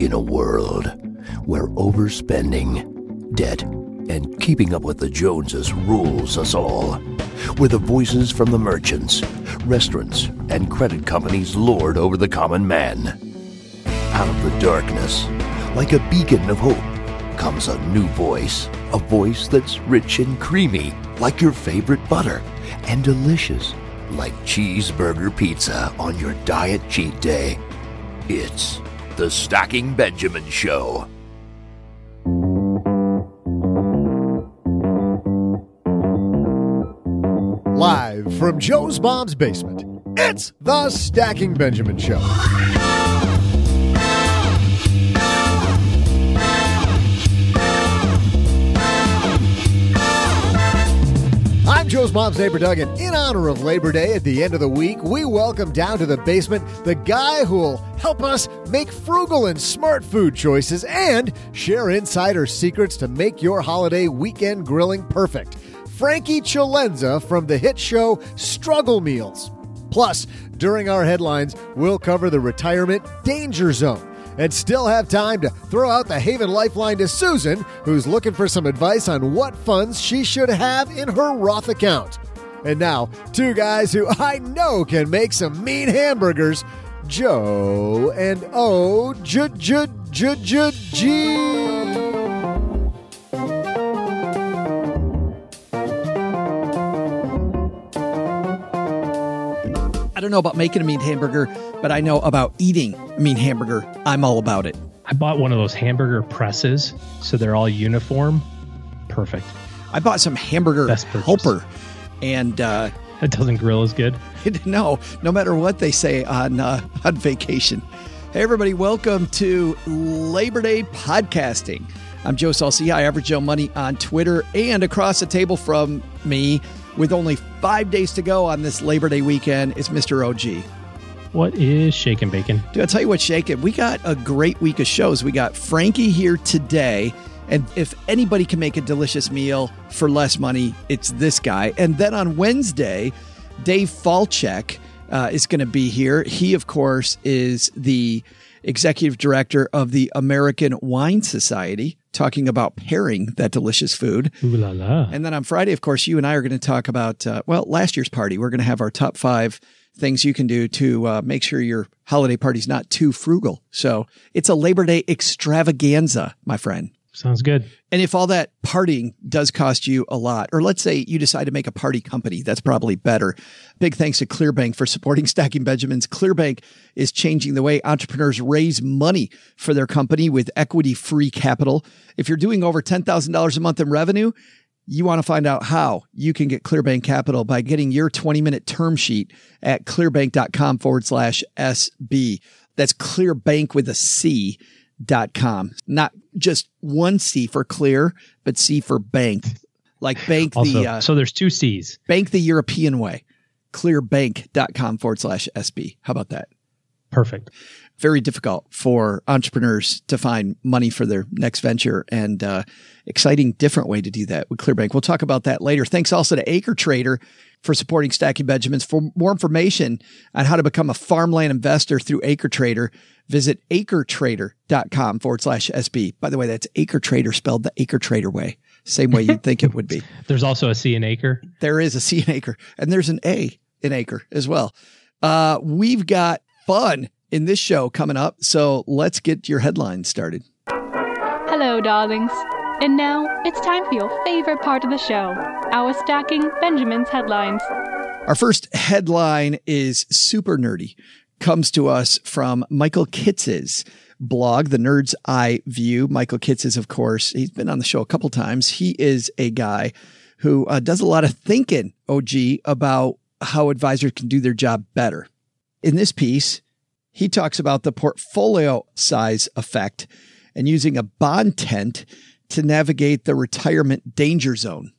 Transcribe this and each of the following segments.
In a world where overspending, debt, and keeping up with the Joneses rules us all, where the voices from the merchants, restaurants, and credit companies lord over the common man. Out of the darkness, like a beacon of hope, comes a new voice, a voice that's rich and creamy, like your favorite butter, and delicious, like cheeseburger pizza on your diet cheat day. It's the Stacking Benjamin Show. Live from Joe's mom's basement, it's the Stacking Benjamin Show. I'm Joe's mom's neighbor Doug, and in honor of Labor Day at the end of the week, we welcome down to the basement the guy who will help us make frugal and smart food choices and share insider secrets to make your holiday weekend grilling perfect. Frankie Celenza from the hit show Struggle Meals. Plus, during our headlines, we'll cover the retirement danger zone and still have time to throw out the Haven Lifeline to Susan, who's looking for some advice on what funds she should have in her Roth account. And now, two guys who I know can make some mean hamburgers Joe and O J J J G. don't know about making a mean hamburger, but I know about eating a mean hamburger. I'm all about it. I bought one of those hamburger presses, so they're all uniform. Perfect. I bought some hamburger helper, and uh, It doesn't grill as good. no, no matter what they say on uh, on vacation. Hey, everybody, welcome to Labor Day podcasting. I'm Joe Saul-Sehy. I average Joe Money on Twitter and across the table from me, with only five days to go on this Labor Day weekend, it's Mr. OG. What is shake and bacon? Dude, I'll tell you what, Shake It. We got a great week of shows. We got Frankie here today. And if anybody can make a delicious meal for less money, it's this guy. And then on Wednesday, Dave Falchek uh, is going to be here. He, of course, is the executive director of the American Wine Society, talking about pairing that delicious food. Ooh la la. And then on Friday, of course, you and I are going to talk about, uh, well, last year's party. We're going to have our top five things you can do to uh, make sure your holiday party's not too frugal. So it's a Labor Day extravaganza, my friend. Sounds good. And if all that partying does cost you a lot, or let's say you decide to make a party company, that's probably better. Big thanks to Clearbanc for supporting Stacking Benjamins. Clearbanc is changing the way entrepreneurs raise money for their company with equity free capital. If you're doing over $10,000 a month in revenue, You want to find out how you can get Clearbanc Capital by getting your 20 minute term sheet at clearbanc.com forward slash SB. That's clearbanc with a C dot com. Not just one C for clear, but C for bank. Like bank Also, the uh, so there's two C's. bank the European way. Clearbanc.com forward slash SB. How about that? Perfect. very difficult for entrepreneurs to find money for their next venture and uh, exciting different way to do that with clearbanc we'll talk about that later thanks also to AcreTrader for supporting stacking benjamins for more information on how to become a farmland investor through AcreTrader visit acretrader.com forward slash sb by the way that's AcreTrader spelled the AcreTrader way same way you'd think it would be There's also a C in acre. there is a C in acre and there's an A in acre as well. Uh, we've got fun in this show coming up. So let's get your headlines started. Hello, darlings. And now it's time for your favorite part of the show our Stacking Benjamin's headlines. Our first headline is super nerdy. Comes to us from Michael Kitces's blog, The Nerd's Eye View. Michael Kitces of course, he's been on the show a couple times. He is a guy who uh, does a lot of thinking, OG, about how advisors can do their job better. In this piece, he talks about the portfolio size effect and using a bond tent to navigate the retirement danger zone.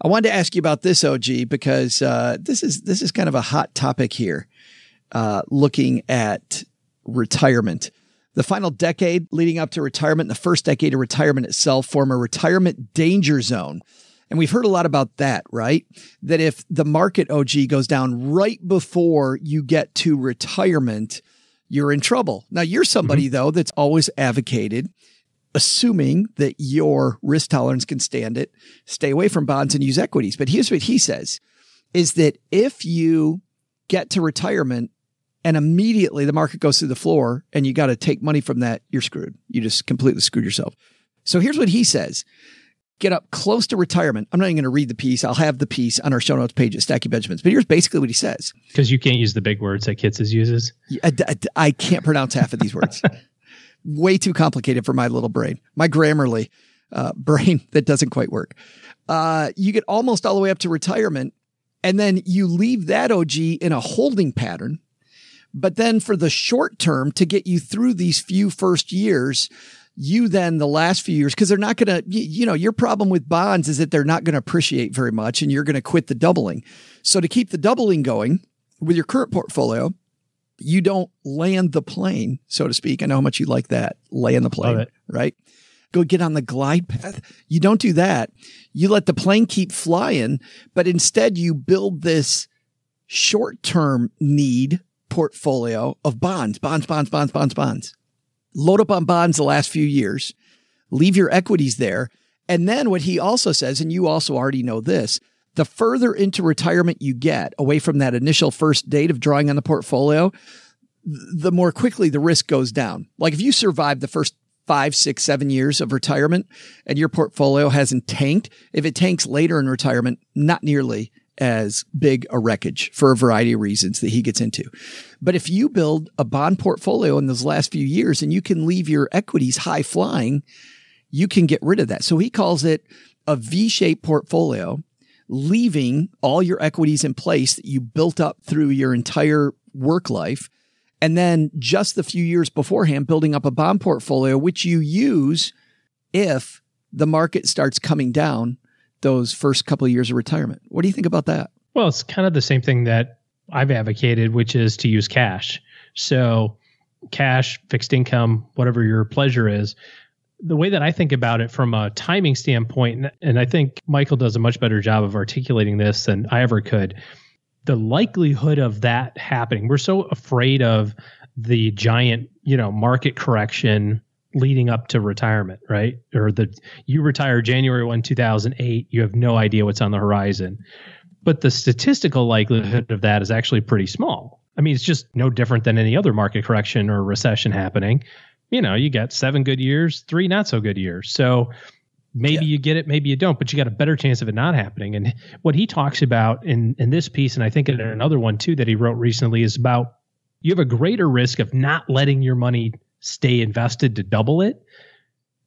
I wanted to ask you about this, OG, because uh, this is this is kind of a hot topic here. Uh, looking at retirement, the final decade leading up to retirement, and the first decade of retirement itself, form a retirement danger zone. And we've heard a lot about that, right? That if the market OG goes down right before you get to retirement, you're in trouble. Now, you're somebody, though, that's always advocated, assuming that your risk tolerance can stand it, stay away from bonds and use equities. But here's what he says is that if you get to retirement and immediately the market goes through the floor and you got to take money from that, you're screwed. You just completely screwed yourself. So here's what he says get up close to retirement. I'm not even going to read the piece. I'll have the piece on our show notes page at Stacking Benjamins. But here's basically what he says. Because you can't use the big words that Kitces uses. I, I, I can't pronounce half of these words. Way too complicated for my little brain, my Grammarly uh, brain that doesn't quite work. Uh, you get almost all the way up to retirement, and then you leave that OG in a holding pattern. But then for the short term to get you through these few first years, you then the last few years, because they're not going to, you, you know, your problem with bonds is that they're not going to appreciate very much and you're going to quit the doubling. So to keep the doubling going with your current portfolio, you don't land the plane, so to speak. I know how much you like that. Land the plane, right? Go get on the glide path. You don't do that. You let the plane keep flying, but instead you build this short term need portfolio of bonds, bonds, bonds, bonds, bonds, bonds. Load up on bonds the last few years, leave your equities there. And then what he also says, and you also already know this, the further into retirement you get away from that initial first date of drawing on the portfolio, the more quickly the risk goes down. Like if you survive the first five, six, seven years of retirement and your portfolio hasn't tanked, if it tanks later in retirement, not nearly as big a wreckage for a variety of reasons that he gets into. But if you build a bond portfolio in those last few years and you can leave your equities high flying, you can get rid of that. So he calls it a V-shaped portfolio, leaving all your equities in place that you built up through your entire work life. And then just the few years beforehand, building up a bond portfolio, which you use if the market starts coming down those first couple of years of retirement. What do you think about that? Well, it's kind of the same thing that I've advocated, which is to use cash. So, cash, fixed income, whatever your pleasure is. The way that I think about it from a timing standpoint, and- I think Michael does a much better job of articulating this than I ever could. The likelihood of that happening, we're so afraid of the giant, you know, market correction leading up to retirement, right? Or the you retire January 1, 2008, you have no idea what's on the horizon. But the statistical likelihood of that is actually pretty small. I mean, it's just no different than any other market correction or recession happening. You know, you got seven good years, three not so good years. So maybe you get it, maybe you don't, but you got a better chance of it not happening. And what he talks about in, in this piece, and I think in another one too that he wrote recently, is about you have a greater risk of not letting your money stay invested to double it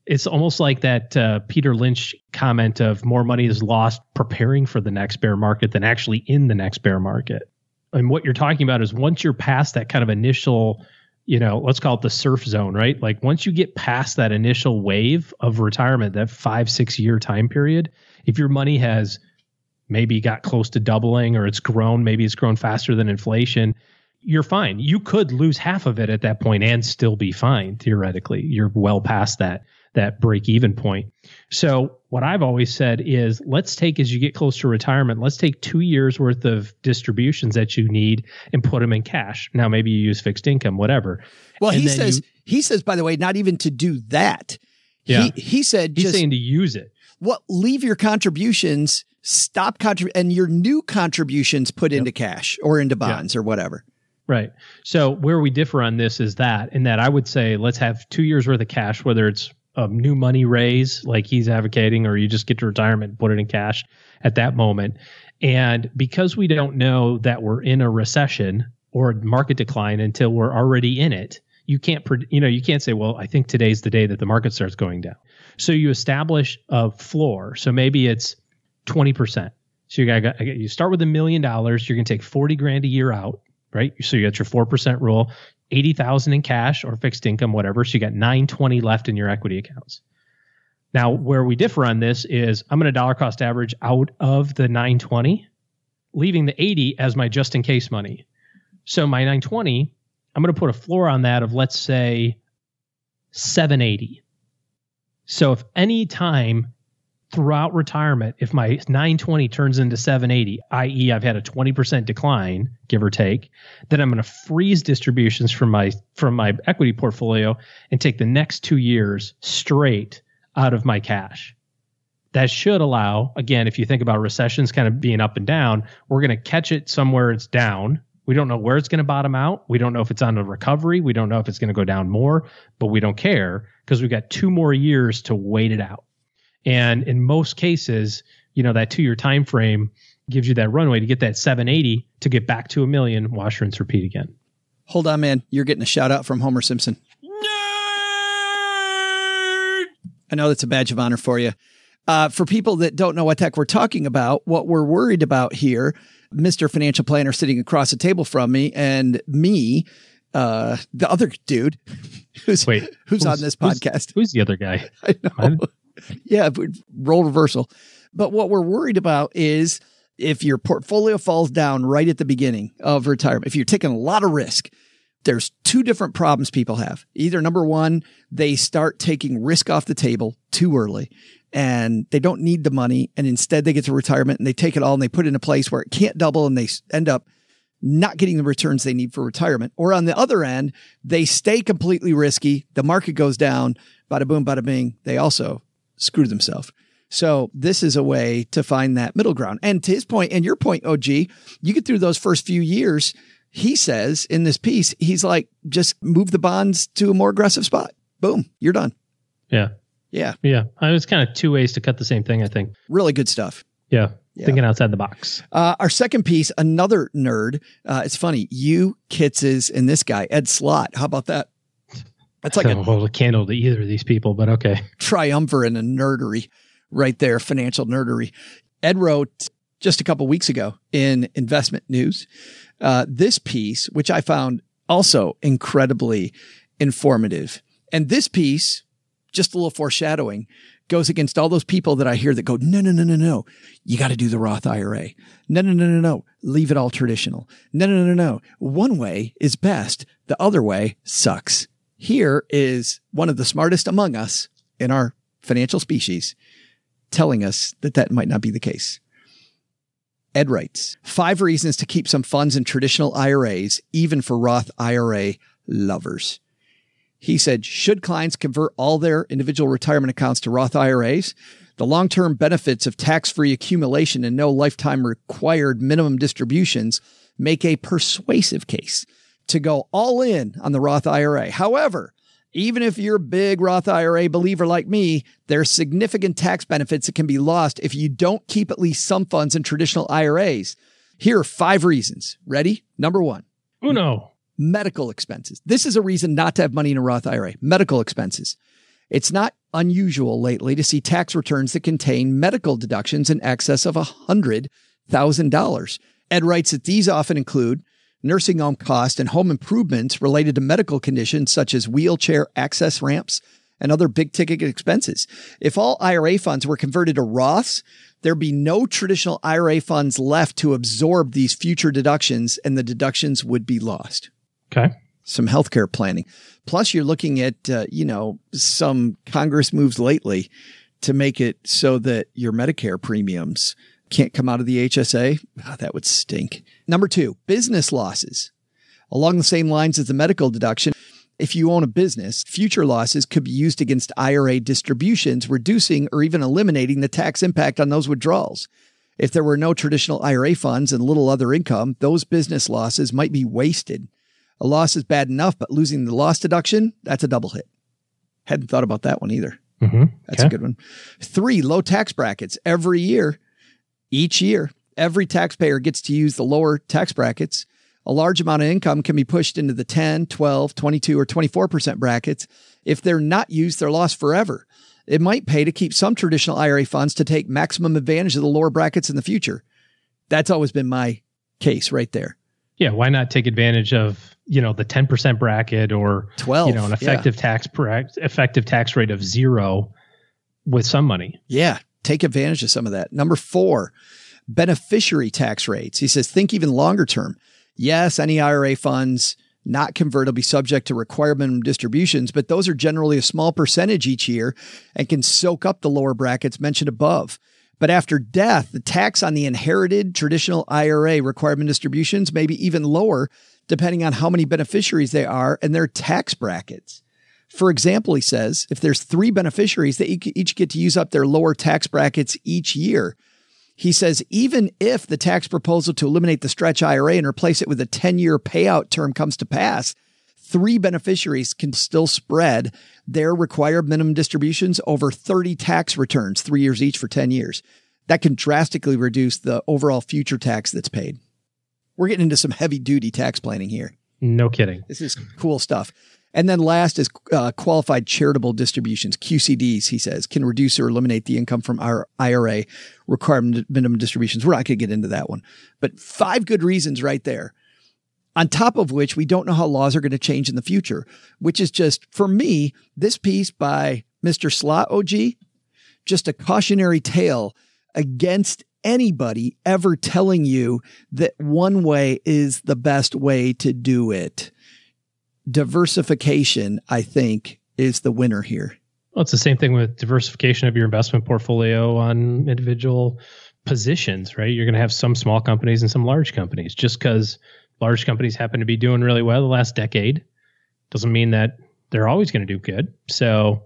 it's almost like that uh, Peter Lynch comment of more money is lost preparing for the next bear market than actually in the next bear market. And what you're talking about is once you're past that kind of initial, you know, let's call it the surf zone, right? Like once you get past that initial wave of retirement, that five, six year time period, if your money has maybe got close to doubling or it's grown, maybe it's grown faster than inflation, you're fine. You could lose half of it at that point and still be fine theoretically. You're well past that that break even point. So what I've always said is let's take as you get close to retirement, let's take 2 years worth of distributions that you need and put them in cash. Now maybe you use fixed income whatever. Well, And he says you- he says by the way, not even to do that. Yeah. He he said he's just saying to use it. what leave your contributions, stop contrib and your new contributions put into cash or into bonds or whatever. Right. So where we differ on this is that in that I would say let's have two years worth of cash, whether it's a new money raise like he's advocating, or you just get to retirement and put it in cash at that moment. And because we don't know that we're in a recession or market decline until we're already in it, you can't, you know, you can't say, well, I think today's the day that the market starts going down. So you establish a floor. So maybe it's 20%. So you got, you start with a million dollars. You're going to take 40 grand a year out right? So you got your 4% rule, 80,000 in cash or fixed income, whatever. So you got 920 left in your equity accounts. Now, where we differ on this is I'm going to dollar cost average out of the 920, leaving the 80 as my just in case money. So my 920, I'm going to put a floor on that of let's say 780. So if any time throughout retirement, if my 920 turns into 780, i.e., I've had a 20% decline, give or take, then I'm going to freeze distributions from my from my equity portfolio and take the next two years straight out of my cash. That should allow, again, if you think about recessions kind of being up and down, we're going to catch it somewhere it's down. We don't know where it's going to bottom out. We don't know if it's on a recovery. We don't know if it's going to go down more, but we don't care because we've got two more years to wait it out. And in most cases, you know, that two year time frame gives you that runway to get that 780 to get back to a million, wash, rinse, repeat again. Hold on, man. You're getting a shout out from Homer Simpson. Nerd! I know that's a badge of honor for you. Uh, for people that don't know what the heck we're talking about, what we're worried about here, Mr. Financial Planner sitting across the table from me and me, uh, the other dude who's, Wait, who's, on this who's- podcast. Who's the other guy? I know. Yeah, role reversal. But what we're worried about is if your portfolio falls down right at the beginning of retirement, if you're taking a lot of risk, there's two different problems people have. Either number one, they start taking risk off the table too early and they don't need the money. And instead they get to retirement and they take it all and they put it in a place where it can't double and they end up not getting the returns they need for retirement. Or on the other end, they stay completely risky. The market goes down, bada boom, bada bing. They also screw themselves. So this is a way to find that middle ground. And to his point and your point, OG, you get through those first few years. He says in this piece, he's like, just move the bonds to a more aggressive spot. Boom, you're done. Yeah. Yeah, Yeah. I was kind of two ways to cut the same thing, I think. really good stuff. Yeah. Yeah. Thinking outside the box. Uh, our second piece, another nerd. Uh, it's funny. You, Kitces, and this guy, Ed Slott. How about that? That's like I a don't hold a candle to either of these people, but okay. triumvirate in nerdery right there, financial nerdery. Ed wrote just a couple weeks ago in investment news, uh, this piece, which I found also incredibly informative. And this piece, just a little foreshadowing, goes against all those people that I hear that go, no, no, no, no, no. You got to do the Roth IRA. No, no, no, no, no. Leave it all traditional. No, no, no, no, no. One way is best. The other way sucks. Here is one of the smartest among us in our financial species telling us that that might not be the case. Ed writes, five reasons to keep some funds in traditional IRAs, even for Roth IRA lovers. He said, should clients convert all their individual retirement accounts to Roth IRAs? The long term benefits of tax free accumulation and no lifetime required minimum distributions make a persuasive case to go all in on the Roth IRA. However, even if you're a big Roth IRA believer like me, there's significant tax benefits that can be lost if you don't keep at least some funds in traditional IRAs. Here are five reasons. Ready? Number one Uno. medical expenses. This is a reason not to have money in a Roth IRA. Medical expenses. It's not unusual lately to see tax returns that contain medical deductions in excess of $100,000. Ed writes that these often include nursing home costs and home improvements related to medical conditions such as wheelchair access ramps and other big ticket expenses. If all IRA funds were converted to Roths, there'd be no traditional IRA funds left to absorb these future deductions and the deductions would be lost. Okay. Some healthcare planning. Plus, you're looking at, uh, you know, some Congress moves lately to make it so that your Medicare premiums can't come out of the HSA. Oh, that would stink. Number two, business losses. Along the same lines as the medical deduction, if you own a business, future losses could be used against IRA distributions, reducing or even eliminating the tax impact on those withdrawals. If there were no traditional IRA funds and little other income, those business losses might be wasted. A loss is bad enough, but losing the loss deduction, that's a double hit. Hadn't thought about that one either. Mm-hmm. That's okay. a good one. Three, low tax brackets. Every year, each year, every taxpayer gets to use the lower tax brackets. A large amount of income can be pushed into the 10, 12, 22, or 24% brackets. If they're not used, they're lost forever. It might pay to keep some traditional IRA funds to take maximum advantage of the lower brackets in the future. That's always been my case right there. Yeah, why not take advantage of, you know, the 10% bracket or 12, you know, an effective yeah. tax effective tax rate of 0 with some money. Yeah, take advantage of some of that. Number 4, beneficiary tax rates. He says think even longer term. Yes, any IRA funds not convert will be subject to required minimum distributions, but those are generally a small percentage each year and can soak up the lower brackets mentioned above. But after death, the tax on the inherited traditional IRA requirement distributions may be even lower depending on how many beneficiaries they are and their tax brackets. For example, he says if there's three beneficiaries, they each get to use up their lower tax brackets each year. He says even if the tax proposal to eliminate the stretch IRA and replace it with a 10 year payout term comes to pass, three beneficiaries can still spread their required minimum distributions over 30 tax returns, three years each for 10 years. That can drastically reduce the overall future tax that's paid. We're getting into some heavy duty tax planning here. No kidding. This is cool stuff. And then last is uh, qualified charitable distributions, QCDs, he says, can reduce or eliminate the income from our IRA requirement minimum distributions. We're not going to get into that one, but five good reasons right there. On top of which, we don't know how laws are going to change in the future, which is just, for me, this piece by Mr. Slott OG, just a cautionary tale against anybody ever telling you that one way is the best way to do it diversification, I think, is the winner here. Well, it's the same thing with diversification of your investment portfolio on individual positions, right? You're going to have some small companies and some large companies. Just because large companies happen to be doing really well the last decade doesn't mean that they're always going to do good. So,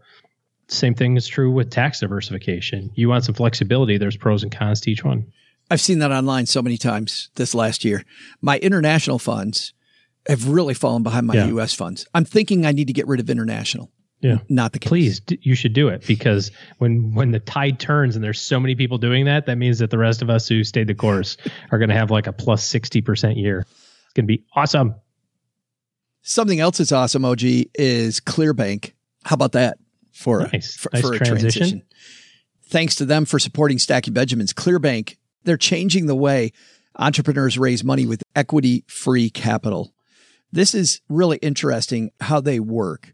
same thing is true with tax diversification. You want some flexibility, there's pros and cons to each one. I've seen that online so many times this last year. My international funds have really fallen behind my yeah. U.S. funds. I'm thinking I need to get rid of international. Yeah, not the case. Please, you should do it because when when the tide turns and there's so many people doing that, that means that the rest of us who stayed the course are going to have like a plus sixty percent year. It's going to be awesome. Something else that's awesome, OG, is Clearbanc. How about that for nice. a, for, nice for a transition. transition? Thanks to them for supporting Stacking Benjamins. Clearbanc, they're changing the way entrepreneurs raise money with equity free capital. This is really interesting how they work.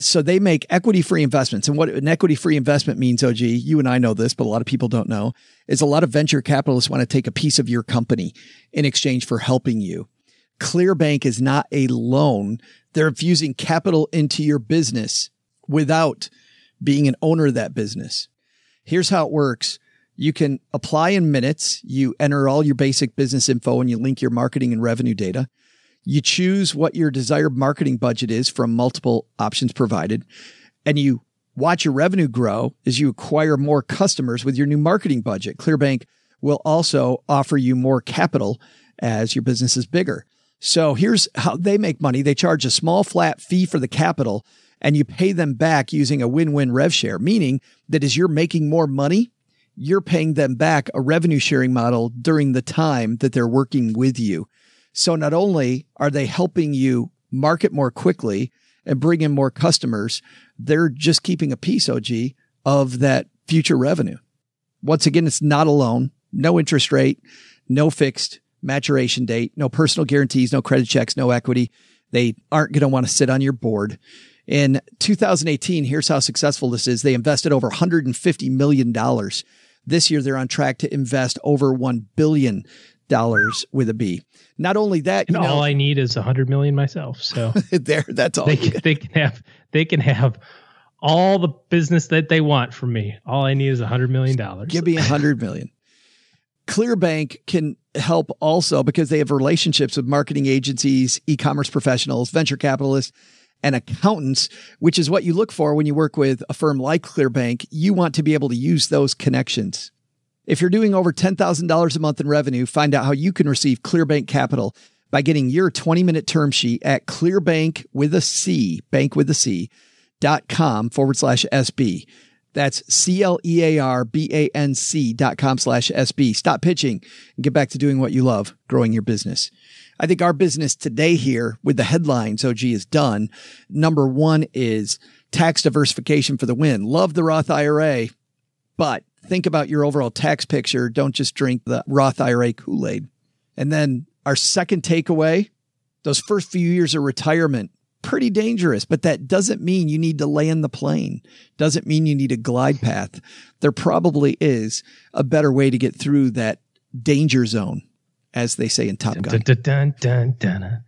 So they make equity free investments. And what an equity free investment means, OG, you and I know this, but a lot of people don't know, is a lot of venture capitalists want to take a piece of your company in exchange for helping you. Clearbanc is not a loan. They're infusing capital into your business without being an owner of that business. Here's how it works. You can apply in minutes. You enter all your basic business info and you link your marketing and revenue data. You choose what your desired marketing budget is from multiple options provided, and you watch your revenue grow as you acquire more customers with your new marketing budget. Clearbanc will also offer you more capital as your business is bigger. So here's how they make money. They charge a small flat fee for the capital and you pay them back using a win-win rev share, meaning that as you're making more money, you're paying them back a revenue sharing model during the time that they're working with you. So not only are they helping you market more quickly and bring in more customers, they're just keeping a piece, OG, of that future revenue. Once again, it's not a loan, no interest rate, no fixed maturation date, no personal guarantees, no credit checks, no equity. They aren't going to want to sit on your board. In 2018, here's how successful this is. They invested over $150 million. This year, they're on track to invest over $1 billion with a B. Not only that, And you know, all I need is a hundred million myself. So there, that's all. they can, they can have they can have all the business that they want from me. All I need is a hundred million dollars. Give me a hundred million. Clearbanc can help also because they have relationships with marketing agencies, e-commerce professionals, venture capitalists, and accountants, which is what you look for when you work with a firm like Clearbanc. You want to be able to use those connections. If you're doing over $10,000 a month in revenue, find out how you can receive Clearbanc Capital by getting your 20 minute term sheet at clearbanc with a C, bank with a C dot com forward slash SB. That's C L E A R B A N C dot com slash SB. Stop pitching and get back to doing what you love, growing your business. I think our business today here with the headlines OG is done. Number one is tax diversification for the win. Love the Roth IRA, but think about your overall tax picture. Don't just drink the Roth IRA Kool Aid. And then our second takeaway those first few years of retirement, pretty dangerous, but that doesn't mean you need to land the plane. Doesn't mean you need a glide path. There probably is a better way to get through that danger zone, as they say in Top Gun. Dun, dun, dun.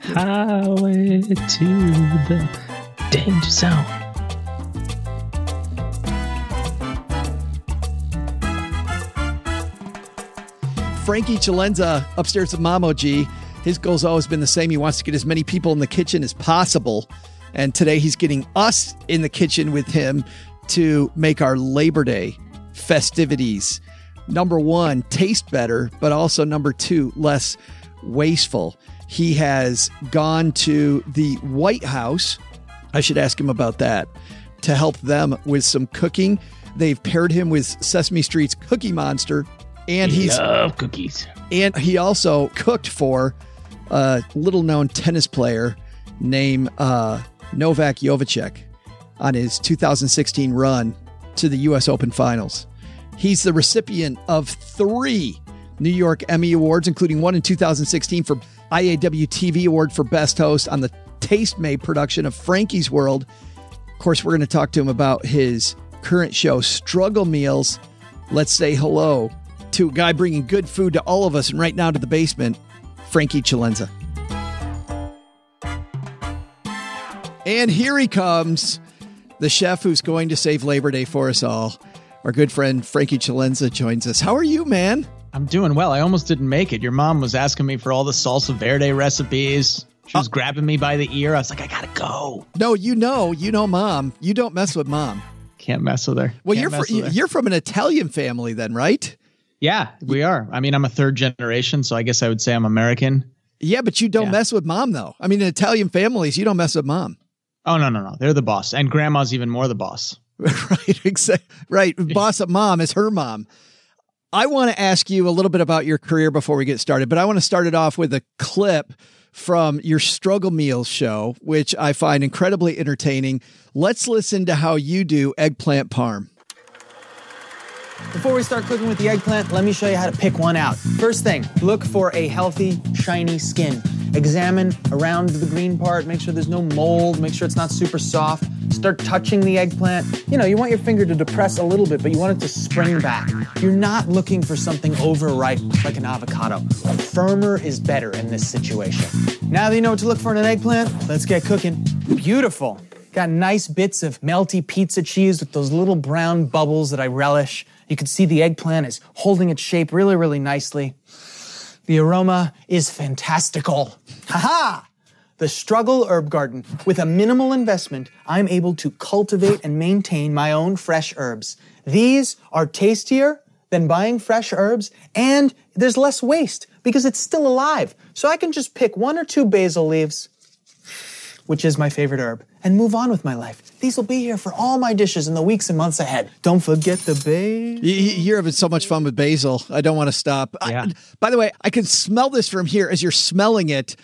Highway to the danger zone. Frankie Celenza upstairs at Mamo G. His goal's always been the same. He wants to get as many people in the kitchen as possible. And today he's getting us in the kitchen with him to make our Labor Day festivities. Number one, taste better, but also number two, less wasteful. He has gone to the White House. I should ask him about that to help them with some cooking. They've paired him with Sesame Street's Cookie Monster, and he's Love cookies. and he also cooked for a little known tennis player named uh, Novak Djokovic on his 2016 run to the U.S. Open Finals. He's the recipient of three New York Emmy Awards, including one in 2016 for IAW TV Award for Best Host on the Tastemade production of Frankie's World. Of course, we're going to talk to him about his current show, Struggle Meals. Let's say hello to a guy bringing good food to all of us and right now to the basement, Frankie Celenza. And here he comes, the chef who's going to save Labor Day for us all. Our good friend Frankie Celenza joins us. How are you, man? I'm doing well. I almost didn't make it. Your mom was asking me for all the salsa verde recipes. She was uh. grabbing me by the ear. I was like, I gotta go. No, you know, you know, mom. You don't mess with mom. Can't mess with her. Well, Can't you're fr- you're from an Italian family, then, right? Yeah, we are. I mean, I'm a third generation, so I guess I would say I'm American. Yeah, but you don't Yeah. mess with mom, though. I mean, in Italian families, you don't mess with mom. Oh no, no, no. They're the boss, and grandma's even more the boss. right, exactly. Right, boss of mom is her mom. I want to ask you a little bit about your career before we get started, but I want to start it off with a clip from your Struggle Meals show, which I find incredibly entertaining. Let's listen to how you do eggplant parm. Before we start cooking with the eggplant, let me show you how to pick one out. First thing, look for a healthy, shiny skin. Examine around the green part, make sure there's no mold, make sure it's not super soft. Start touching the eggplant. You know, you want your finger to depress a little bit, but you want it to spring back. You're not looking for something overripe like an avocado. Firmer is better in this situation. Now that you know what to look for in an eggplant, let's get cooking. Beautiful. Got nice bits of melty pizza cheese with those little brown bubbles that I relish. You can see the eggplant is holding its shape really, really nicely. The aroma is fantastical. Haha! The Struggle Herb Garden. With a minimal investment, I'm able to cultivate and maintain my own fresh herbs. These are tastier than buying fresh herbs, and there's less waste because it's still alive. So I can just pick one or two basil leaves, which is my favorite herb, and move on with my life. These will be here for all my dishes in the weeks and months ahead. Don't forget the basil. Y- y- You're having so much fun with basil. I don't want to stop. I- Yeah. by the way, I can smell this from here as you're smelling it.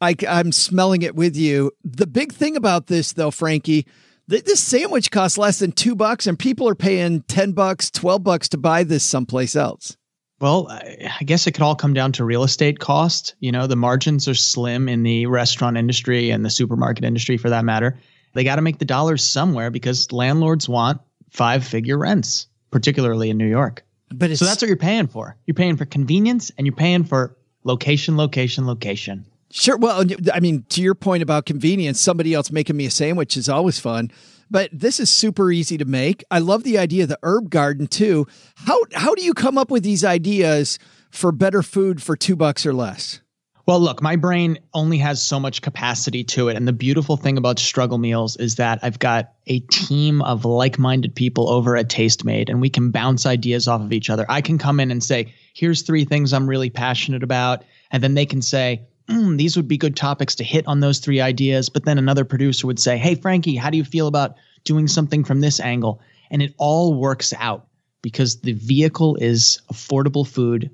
I, I'm smelling it with you. The big thing about this, though, Frankie, th- this sandwich costs less than two bucks, and people are paying 10 bucks, 12 bucks to buy this someplace else. Well, I guess it could all come down to real estate cost. You know, the margins are slim in the restaurant industry and the supermarket industry for that matter. They got to make the dollars somewhere because landlords want five figure rents, particularly in New York. But it's So that's what you're paying for. You're paying for convenience and you're paying for location, location, location. Sure. Well, I mean, to your point about convenience, somebody else making me a sandwich is always fun. But this is super easy to make. I love the idea of the herb garden too. How how do you come up with these ideas for better food for two bucks or less? Well, look, my brain only has so much capacity to it. And the beautiful thing about struggle meals is that I've got a team of like minded people over at Tastemade, and we can bounce ideas off of each other. I can come in and say, here's three things I'm really passionate about. And then they can say, mm, these would be good topics to hit on those three ideas. But then another producer would say, hey, Frankie, how do you feel about doing something from this angle? And it all works out because the vehicle is affordable food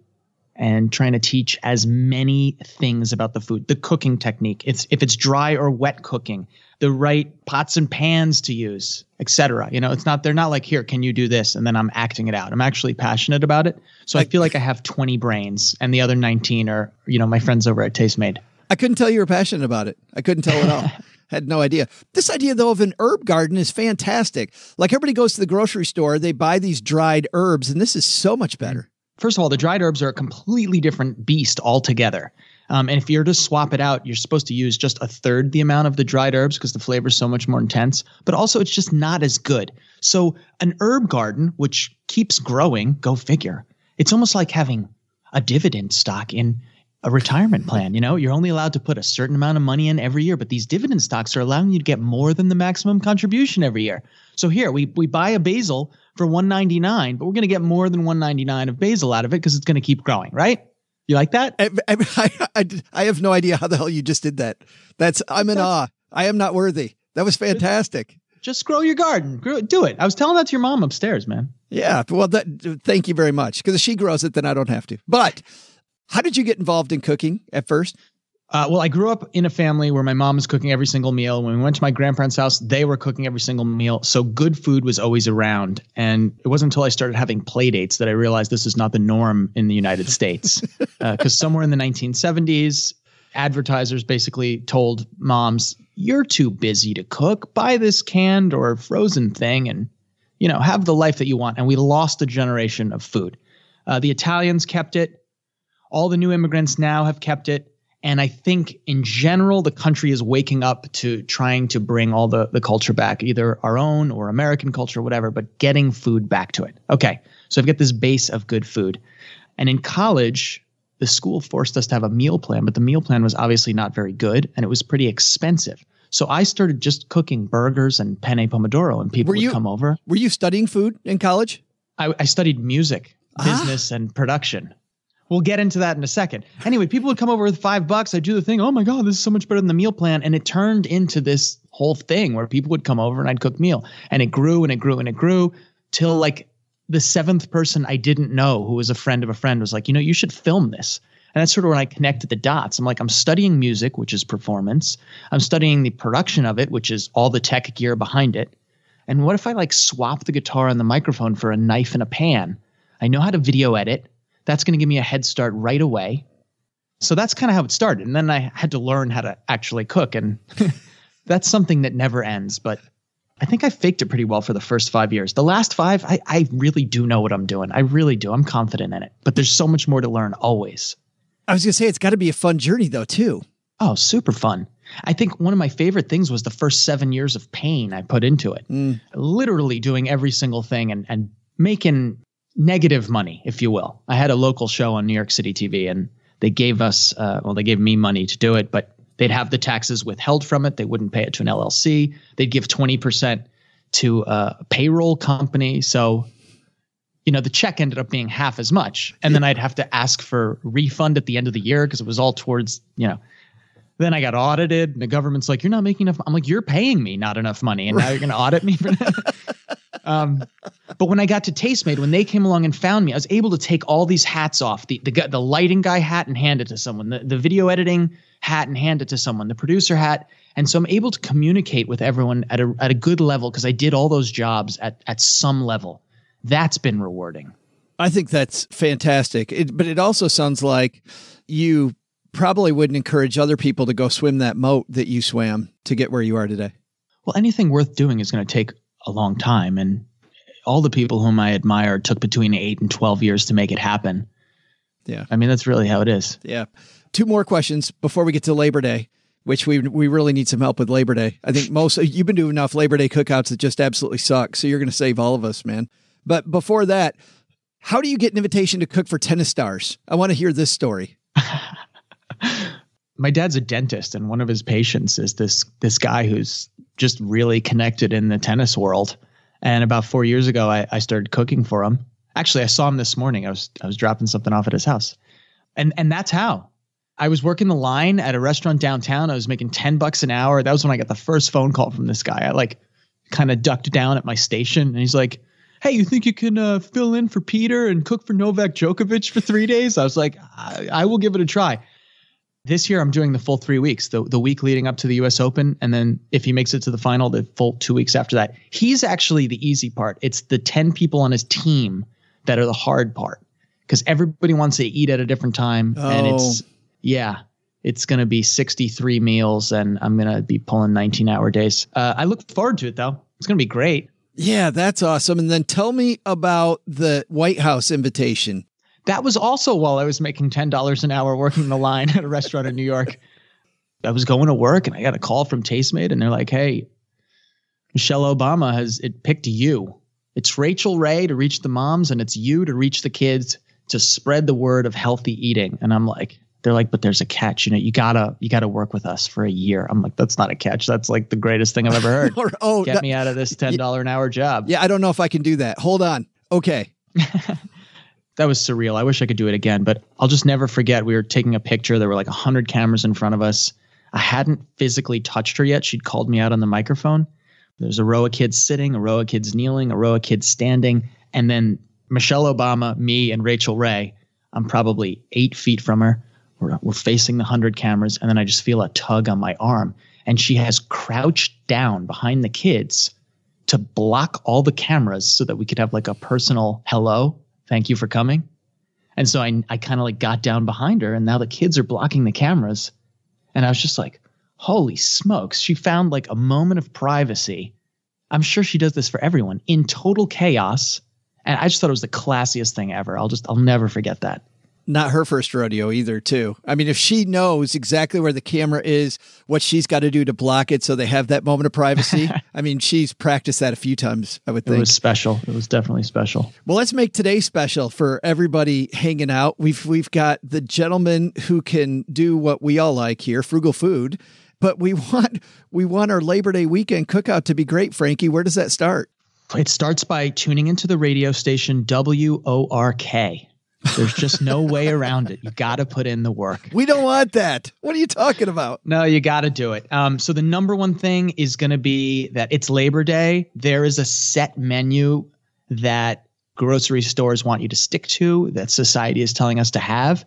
and trying to teach as many things about the food, the cooking technique, it's if it's dry or wet cooking, the right pots and pans to use, etc. You know, it's not they're not like here, can you do this? And then I'm acting it out. I'm actually passionate about it. So I feel like I have 20 brains and the other 19 are, you know, my friends over at Tastemade. I couldn't tell you were passionate about it. I couldn't tell at all. Had no idea. This idea though of an herb garden is fantastic. Like everybody goes to the grocery store, they buy these dried herbs, and this is so much better. First of all, the dried herbs are a completely different beast altogether. Um, and if you're to swap it out, you're supposed to use just a third the amount of the dried herbs because the flavor is so much more intense. But also, it's just not as good. So, an herb garden, which keeps growing, go figure. It's almost like having a dividend stock in a retirement plan. You know, you're only allowed to put a certain amount of money in every year, but these dividend stocks are allowing you to get more than the maximum contribution every year. So here we we buy a basil for 199, but we're going to get more than 199 of basil out of it because it's going to keep growing, right? You like that? I, I, I, I have no idea how the hell you just did that. That's I'm in awe. I am not worthy. That was fantastic. Just grow your garden. Grow, do it. I was telling that to your mom upstairs, man. Yeah. Well, that, thank you very much. Because if she grows it, then I don't have to. But how did you get involved in cooking at first? Uh, well, I grew up in a family where my mom was cooking every single meal. When we went to my grandparents' house, they were cooking every single meal. So good food was always around. And it wasn't until I started having play dates that I realized this is not the norm in the United States. Because uh, somewhere in the 1970s, advertisers basically told moms, you're too busy to cook. Buy this canned or frozen thing and, you know, have the life that you want. And we lost a generation of food. Uh, the Italians kept it. All the new immigrants now have kept it. And I think in general, the country is waking up to trying to bring all the, the culture back, either our own or American culture, whatever, but getting food back to it. Okay. So I've got this base of good food. And in college, the school forced us to have a meal plan, but the meal plan was obviously not very good and it was pretty expensive. So I started just cooking burgers and penne pomodoro, and people Were would you- come over. Were you studying food in college? I, I studied music, ah. business, and production. We'll get into that in a second. Anyway, people would come over with five bucks. I'd do the thing. Oh my God, this is so much better than the meal plan. And it turned into this whole thing where people would come over and I'd cook meal. And it grew and it grew and it grew till like the seventh person I didn't know who was a friend of a friend was like, you know, you should film this. And that's sort of when I connected the dots. I'm like, I'm studying music, which is performance. I'm studying the production of it, which is all the tech gear behind it. And what if I like swap the guitar and the microphone for a knife and a pan? I know how to video edit. That's going to give me a head start right away. So that's kind of how it started. And then I had to learn how to actually cook. And that's something that never ends. But I think I faked it pretty well for the first five years. The last five, I, I really do know what I'm doing. I really do. I'm confident in it. But there's so much more to learn always. I was going to say it's got to be a fun journey though too. Oh, super fun. I think one of my favorite things was the first seven years of pain I put into it. Mm. Literally doing every single thing and, and making negative money, if you will. I had a local show on New York City TV and they gave us, uh, well, they gave me money to do it, but they'd have the taxes withheld from it. They wouldn't pay it to an LLC. They'd give 20% to a payroll company. So, you know, the check ended up being half as much. And then I'd have to ask for refund at the end of the year because it was all towards, you know, then I got audited, and the government's like, "You're not making enough." I'm like, "You're paying me not enough money, and now you're going to audit me for that." um, But when I got to Tastemade, when they came along and found me, I was able to take all these hats off the the, the lighting guy hat and hand it to someone, the, the video editing hat and hand it to someone, the producer hat. And so I'm able to communicate with everyone at a, at a good level because I did all those jobs at, at some level. That's been rewarding. I think that's fantastic. It, but it also sounds like you probably wouldn't encourage other people to go swim that moat that you swam to get where you are today. Well, anything worth doing is going to take a long time. And all the people whom I admire took between eight and 12 years to make it happen. Yeah. I mean, that's really how it is. Yeah. Two more questions before we get to Labor Day, which we we really need some help with Labor Day. I think most you've been doing enough Labor Day cookouts that just absolutely suck. So you're going to save all of us, man. But before that, how do you get an invitation to cook for tennis stars? I want to hear this story. my dad's a dentist and one of his patients is this this guy who's just really connected in the tennis world. And about four years ago I, I started cooking for him. Actually i saw him this morning. I was i was dropping something off at his house. And and that's how. I was working the line at a restaurant downtown. I was making 10 bucks an hour. That was when i got the first phone call from this guy. I like kind of ducked down at my station and he's like hey you think you can uh, fill in for peter and cook for novak djokovic for three days? I was like I, I will give it a try this year, I'm doing the full three weeks, the, the week leading up to the US Open. And then if he makes it to the final, the full two weeks after that. He's actually the easy part. It's the 10 people on his team that are the hard part because everybody wants to eat at a different time. And it's, yeah, it's going to be 63 meals and I'm going to be pulling 19 hour days. Uh, I look forward to it though. It's going to be great. Yeah, that's awesome. And then tell me about the White House invitation. That was also while I was making $10 an hour working the line at a restaurant in New York. I was going to work and I got a call from Tastemade and they're like, hey, Michelle Obama has it picked you. It's Rachael Ray to reach the moms and it's you to reach the kids to spread the word of healthy eating. And I'm like, they're like, but there's a catch. You know, you gotta you gotta work with us for a year. I'm like, that's not a catch. That's like the greatest thing I've ever heard. Or- oh, Get that- me out of this ten dollar an hour job. Yeah, I don't know if I can do that. Hold on. Okay. That was surreal. I wish I could do it again, but I'll just never forget. We were taking a picture. There were like 100 cameras in front of us. I hadn't physically touched her yet. She'd called me out on the microphone. There's a row of kids sitting, a row of kids kneeling, a row of kids standing, and then Michelle Obama, me, and Rachael Ray. I'm probably eight feet from her. We're, we're facing the 100 cameras, and then I just feel a tug on my arm. And she has crouched down behind the kids to block all the cameras so that we could have like a personal hello, thank you for coming. And so I, I kind of like got down behind her, and now the kids are blocking the cameras. And I was just like, holy smokes. She found like a moment of privacy. I'm sure she does this for everyone in total chaos. And I just thought it was the classiest thing ever. I'll just, I'll never forget that. Not her first rodeo either, too. I mean, if she knows exactly where the camera is, what she's got to do to block it so they have that moment of privacy, I mean, she's practiced that a few times, I would think It was special. It was definitely special. Well, let's make today special for everybody hanging out. We've we've got the gentleman who can do what we all like here, frugal food, but we want we want our Labor Day weekend cookout to be great, Frankie. Where does that start? It starts by tuning into the radio station WORK. There's just no way around it. You got to put in the work. We don't want that. What are you talking about? No, you got to do it. Um, so the number one thing is going to be that it's Labor Day. There is a set menu that grocery stores want you to stick to, that society is telling us to have.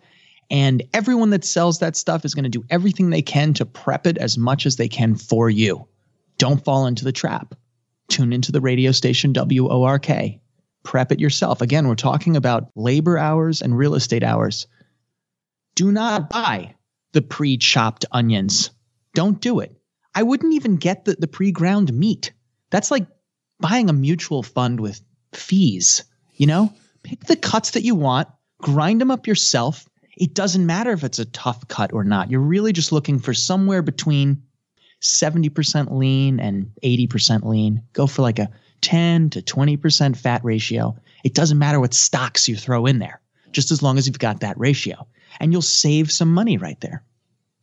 And everyone that sells that stuff is going to do everything they can to prep it as much as they can for you. Don't fall into the trap. Tune into the radio station WORK. Prep it yourself. Again, we're talking about labor hours and real estate hours. Do not buy the pre chopped onions. Don't do it. I wouldn't even get the, the pre ground meat. That's like buying a mutual fund with fees. You know, pick the cuts that you want, grind them up yourself. It doesn't matter if it's a tough cut or not. You're really just looking for somewhere between 70% lean and 80% lean. Go for like a 10 to 20% fat ratio. It doesn't matter what stocks you throw in there, just as long as you've got that ratio. And you'll save some money right there.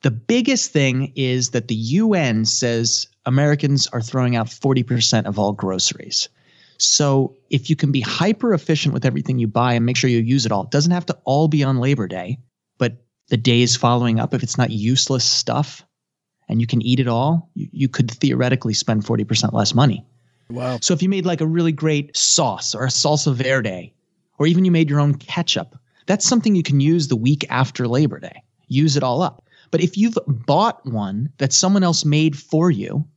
The biggest thing is that the UN says Americans are throwing out 40% of all groceries. So if you can be hyper efficient with everything you buy and make sure you use it all, it doesn't have to all be on Labor Day, but the days following up, if it's not useless stuff and you can eat it all, you, you could theoretically spend 40% less money. Wow. So if you made like a really great sauce or a salsa verde, or even you made your own ketchup, that's something you can use the week after Labor Day. Use it all up. But if you've bought one that someone else made for you,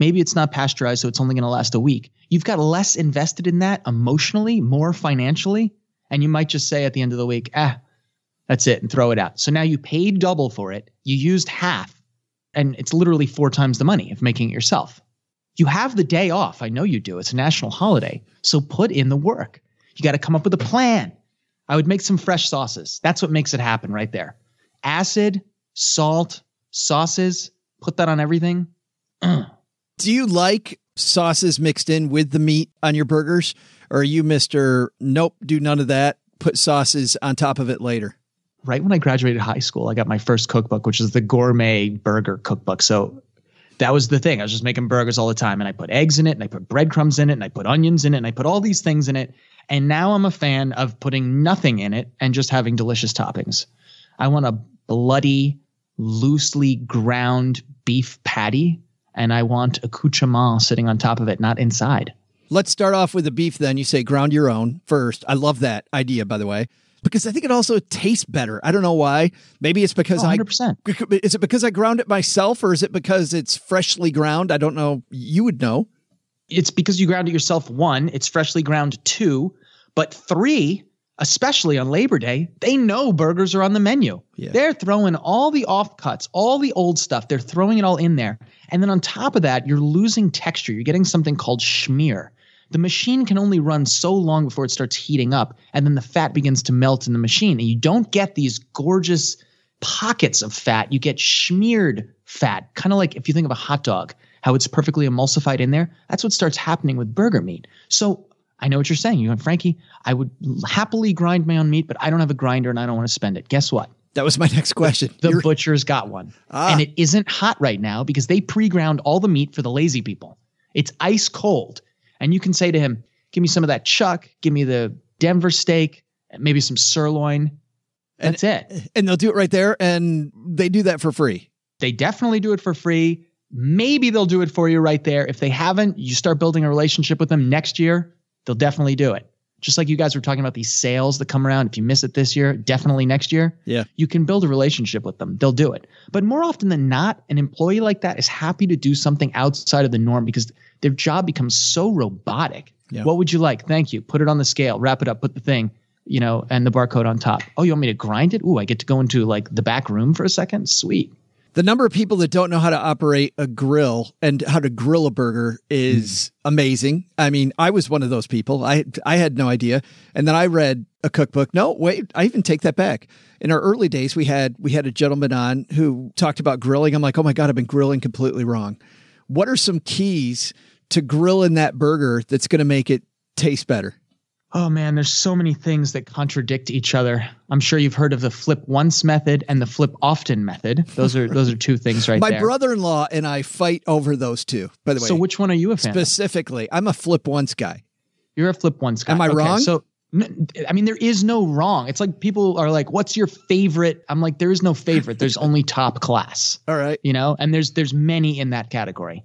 maybe it's not pasteurized, so it's only going to last a week. You've got less invested in that emotionally, more financially, and you might just say at the end of the week, ah, that's it, and throw it out. So now you paid double for it, you used half, and it's literally four times the money of making it yourself. You have the day off. I know you do. It's a national holiday. So put in the work. You got to come up with a plan. I would make some fresh sauces. That's what makes it happen right there. Acid, salt, sauces, put that on everything. Do you like sauces mixed in with the meat on your burgers? Or are you Mr. Nope, do none of that? Put sauces on top of it later. Right when I graduated high school, I got my first cookbook, which is the gourmet burger cookbook. So that was the thing. I was just making burgers all the time and I put eggs in it and I put breadcrumbs in it and I put onions in it and I put all these things in it. And now I'm a fan of putting nothing in it and just having delicious toppings. I want a bloody, loosely ground beef patty and I want accoutrement sitting on top of it, not inside. Let's start off with the beef then. You say ground your own first. I love that idea, by the way, because I think it also tastes better. I don't know why. Maybe it's because Oh, I 100%. is it because I ground it myself or is it because it's freshly ground? I don't know. You would know. it's because you ground it yourself. One, it's freshly ground. Two, but three, especially on Labor Day, they know burgers are on the menu. Yeah. They're throwing all the offcuts, all the old stuff. They're throwing it all in there. And then on top of that, you're losing texture. You're getting something called schmear. The machine can only run so long before it starts heating up, and then the fat begins to melt in the machine. And you don't get these gorgeous pockets of fat. You get smeared fat, kind of like if you think of a hot dog, how it's perfectly emulsified in there. That's what starts happening with burger meat. So I know what you're saying. You went, Frankie, I would happily grind my own meat, but I don't have a grinder and I don't want to spend it. Guess what? That was my next question. The You're- butcher's got one. Ah. And it isn't hot right now because they pre ground all the meat for the lazy people. It's ice cold. And you can say to him, Give me some of that chuck, give me the Denver steak, maybe some sirloin. That's it. and they'll do it right there and they do that for free. They definitely do it for free. Maybe they'll do it for you right there. If they haven't, you start building a relationship with them next year, they'll definitely do it. Just like you guys were talking about these sales that come around. If you miss it this year, definitely next year. Yeah. You can build a relationship with them. They'll do it. But more often than not, an employee like that is happy to do something outside of the norm because their job becomes so robotic. Yeah. What would you like? Thank you. Put it on the scale, wrap it up, put the thing, you know, and the barcode on top. Oh, you want me to grind it? Ooh, I get to go into like the back room for a second. Sweet. The number of people that don't know how to operate a grill and how to grill a burger is hmm. amazing. I mean, I was one of those people. I I had no idea. And then I read a cookbook. No, wait, I even take that back. In our early days, we had we had a gentleman on who talked about grilling. I'm like, "Oh my god, I've been grilling completely wrong." What are some keys to grill in that burger that's going to make it taste better? Oh man, there's so many things that contradict each other. I'm sure you've heard of the flip once method and the flip often method. Those are those are two things right My there. brother-in-law and I fight over those two. By the way, so which one are you a fan? of? specifically, I'm a flip once guy. You're a flip once guy. Am I Okay, wrong? So I mean, there is no wrong. It's like people are like, "What's your favorite?" I'm like, there is no favorite. There's only top class. All right. you know and there's there's many in that category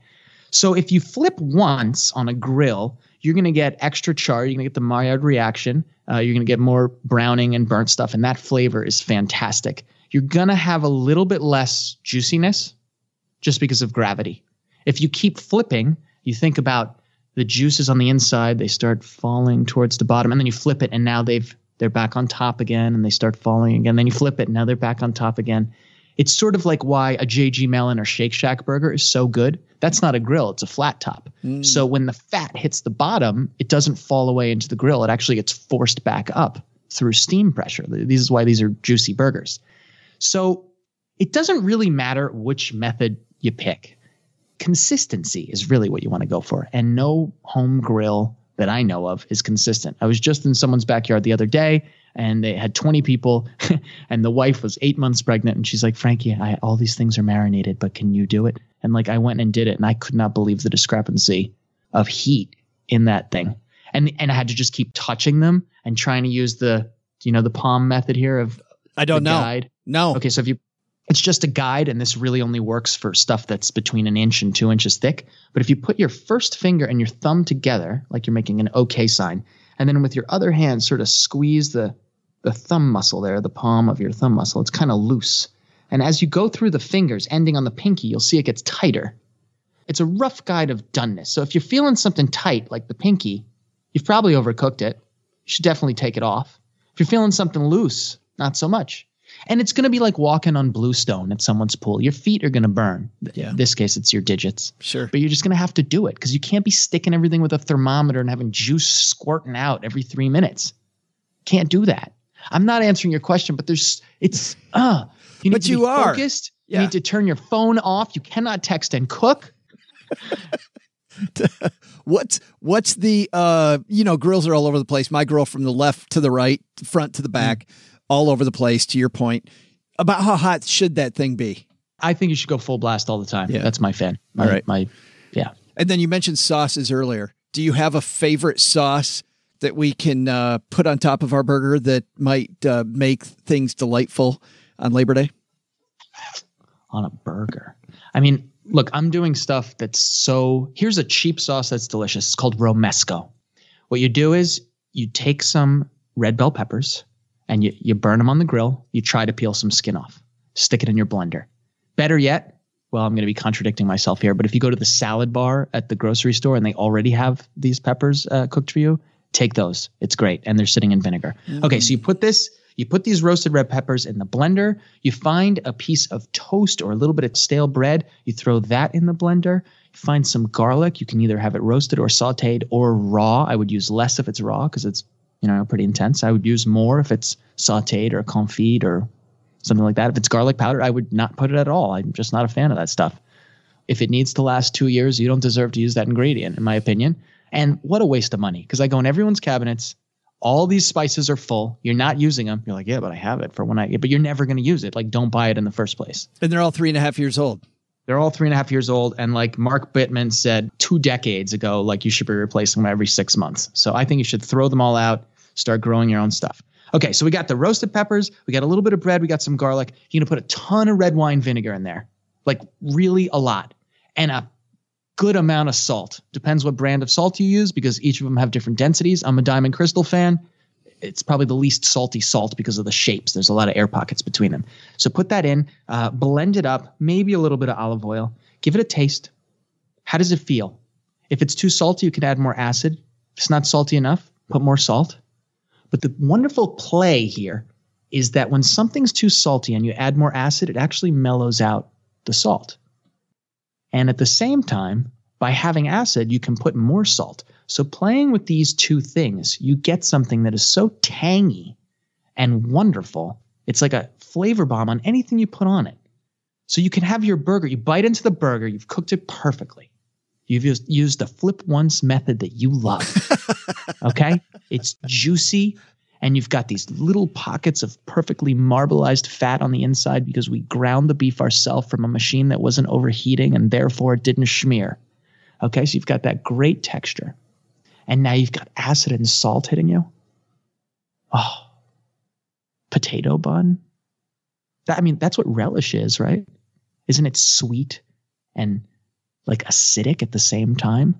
so if you flip once on a grill you're going to get extra char you're going to get the maillard reaction uh, you're going to get more browning and burnt stuff and that flavor is fantastic. You're going to have a little bit less juiciness just because of gravity. If you keep flipping you think about the juices on the inside they start falling towards the bottom and then you flip it and now they've they're back on top again and they start falling again. Then you flip it and now they're back on top again it's sort of like why a JG Melon or Shake Shack burger is so good. That's not a grill, it's a flat top. Mm. So when the fat hits the bottom, it doesn't fall away into the grill. It actually gets forced back up through steam pressure. This is why these are juicy burgers. So it doesn't really matter which method you pick. Consistency is really what you want to go for. And no home grill that I know of is consistent. I was just in someone's backyard the other day and they had 20 people and the wife was eight months pregnant and she's like frankie I, all these things are marinated but can you do it and like i went and did it and i could not believe the discrepancy of heat in that thing and and i had to just keep touching them and trying to use the you know the palm method here of I don't know. guide. No. okay so if you It's just a guide, and this really only works for stuff that's between an inch and two inches thick. But if you put your first finger and your thumb together, like you're making an OK sign, and then with your other hand sort of squeeze the the thumb muscle there, the palm of your thumb muscle, it's kind of loose. And as you go through the fingers, ending on the pinky, you'll see it gets tighter. It's a rough guide of doneness. So if you're feeling something tight, like the pinky, you've probably overcooked it. You should definitely take it off. If you're feeling something loose, not so much. And it's going to be like walking on bluestone at someone's pool. Your feet are going to burn. Yeah. In this case, it's your digits. Sure. But you're just going to have to do it because you can't be sticking everything with a thermometer and having juice squirting out every three minutes. Can't do that. I'm not answering your question, but there's it's uh you need But to you be are. focused. Yeah. You need to turn your phone off. You cannot text and cook. What's what's the uh you know grills are all over the place. My grill from the left to the right, front to the back, all over the place. To your point about how hot should that thing be? I think you should go full blast all the time. Yeah. That's my fan. My, All right. My yeah. And then you mentioned sauces earlier. Do you have a favorite sauce that we can uh, put on top of our burger that might uh, make things delightful on Labor Day? on a burger. I mean, look, I'm doing stuff that's so. Here's a cheap sauce that's delicious. It's called romesco. What you do is you take some red bell peppers and you, you burn them on the grill. You try to peel some skin off, stick it in your blender. Better yet, well, I'm going to be contradicting myself here, but if you go to the salad bar at the grocery store and they already have these peppers uh, cooked for you, take those. It's great. And they're sitting in vinegar. Okay, so you put this, you put these roasted red peppers in the blender. You find a piece of toast or a little bit of stale bread. You throw that in the blender. You find some garlic. You can either have it roasted or sauteed or raw. I would use less if it's raw because it's, you know, pretty intense. I would use more if it's sauteed or confit or something like that. If it's garlic powder, I would not put it at all. I'm just not a fan of that stuff. If it needs to last two years, you don't deserve to use that ingredient, in my opinion. And what a waste of money because I go in everyone's cabinets. All these spices are full. You're not using them. You're like, yeah, but I have it for when I, but you're never going to use it. Like, don't buy it in the first place. And they're all three and a half years old. They're all three and a half years old. And like Mark Bittman said two decades ago, like you should be replacing them every six months. So I think you should throw them all out, start growing your own stuff. Okay, so we got the roasted peppers, we got a little bit of bread, we got some garlic. You're gonna put a ton of red wine vinegar in there, like really a lot, and a good amount of salt. Depends what brand of salt you use because each of them have different densities. I'm a Diamond Crystal fan. It's probably the least salty salt because of the shapes. There's a lot of air pockets between them. So put that in, uh, blend it up, maybe a little bit of olive oil, give it a taste. How does it feel? If it's too salty, you can add more acid. If it's not salty enough, put more salt. But the wonderful play here is that when something's too salty and you add more acid, it actually mellows out the salt. And at the same time, by having acid, you can put more salt. So playing with these two things, you get something that is so tangy and wonderful. It's like a flavor bomb on anything you put on it. So you can have your burger, you bite into the burger, you've cooked it perfectly. You've used, used the flip once method that you love. okay? It's juicy and you've got these little pockets of perfectly marbleized fat on the inside because we ground the beef ourselves from a machine that wasn't overheating and therefore it didn't smear. Okay, so you've got that great texture. And now you've got acid and salt hitting you. Oh, potato bun. That, I mean, that's what relish is, right? Isn't it sweet and like acidic at the same time?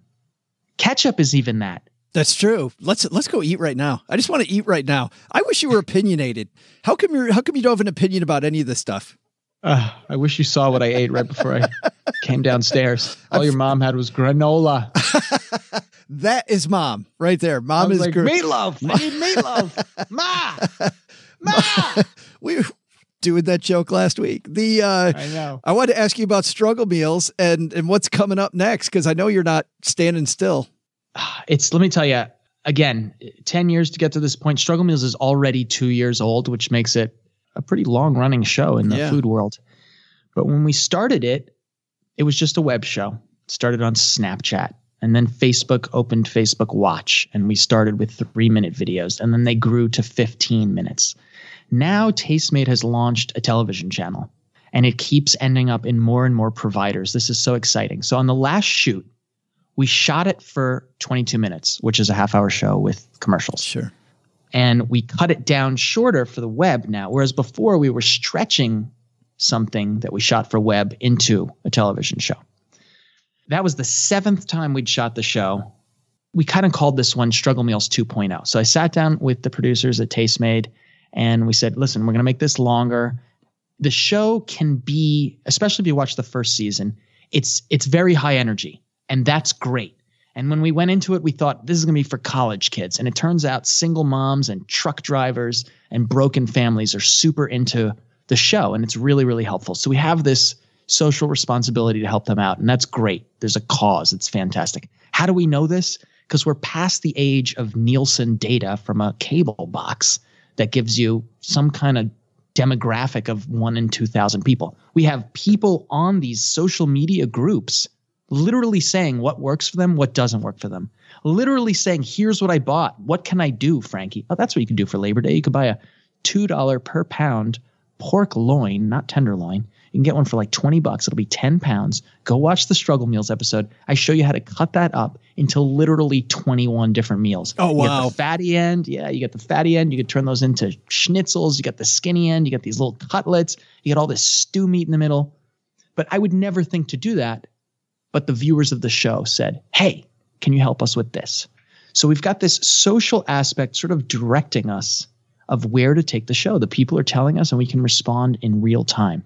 Ketchup is even that. That's true. Let's let's go eat right now. I just want to eat right now. I wish you were opinionated. How come you how come you don't have an opinion about any of this stuff? Uh, I wish you saw what I ate right before I came downstairs. All your mom had was granola. That is mom right there. I Mom was is like, gr- meatloaf. I need meatloaf. Ma, ma. we were doing that joke last week. The uh I know. I wanted to ask you about struggle meals and and what's coming up next because I know you're not standing still. It's let me tell you again. Ten years to get to this point. Struggle Meals is already two years old, which makes it a pretty long running show in the Yeah. food world. But when we started it, it was just a web show. It started on Snapchat. And then Facebook opened Facebook Watch, and we started with three minute videos. And then they grew to 15 minutes. Now, Tastemade has launched a television channel, and it keeps ending up in more and more providers. This is so exciting. So, on the last shoot, we shot it for 22 minutes, which is a half hour show with commercials Sure. and we cut it down shorter for the web now whereas before we were stretching something that we shot for web into a television show. That was the seventh time we'd shot the show. We kind of called this one Struggle Meals 2.0. So I sat down with the producers at Tastemade and we said, listen, we're going to make this longer. The show can be, especially if you watch the first season, it's it's very high energy, and that's great. And when we went into it, we thought this is going to be for college kids. And it turns out single moms and truck drivers and broken families are super into the show. And it's really, really helpful. So we have this social responsibility to help them out. And that's great. There's a cause. It's fantastic. How do we know this? Because we're past the age of Nielsen data from a cable box that gives you some kind of demographic of one in 2,000 people. We have people on these social media groups literally saying what works for them, what doesn't work for them. Literally saying, here's what I bought. What can I do, Frankie? Oh, that's what you can do for Labor Day. You could buy a $2 per pound pork loin, not tenderloin. You can get one for like 20 bucks. It'll be 10 pounds. Go watch the Struggle Meals episode. I show you how to cut that up into literally 21 different meals. Oh, You get wow. the fatty end. Yeah, you get the fatty end. You can turn those into schnitzels. You got the skinny end. You got these little cutlets. You got all this stew meat in the middle. But I would never think to do that. But the viewers of the show said, hey, can you help us with this? So we've got this social aspect sort of directing us of where to take the show. The people are telling us, and we can respond in real time.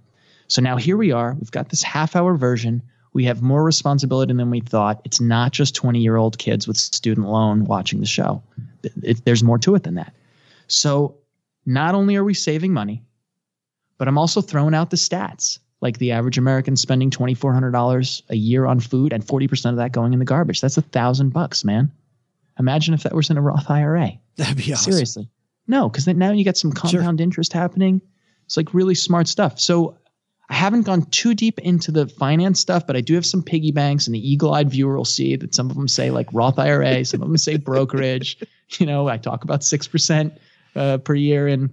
So now here we are. We've got this half hour version. We have more responsibility than we thought. It's not just 20 year old kids with student loan watching the show, It- there's more to it than that. So not only are we saving money, but I'm also throwing out the stats. Like the average American spending $2,400 a year on food and 40% of that going in the garbage. That's a thousand bucks, man. Imagine if that was in a Roth IRA. That'd be awesome. Seriously. No, because now you got some compound interest happening. It's like really smart stuff. So I haven't gone too deep into the finance stuff, but I do have some piggy banks, and the eagle-eyed viewer will see that some of them say like Roth IRA, some of them say brokerage. You know, I talk about six percent uh, per year in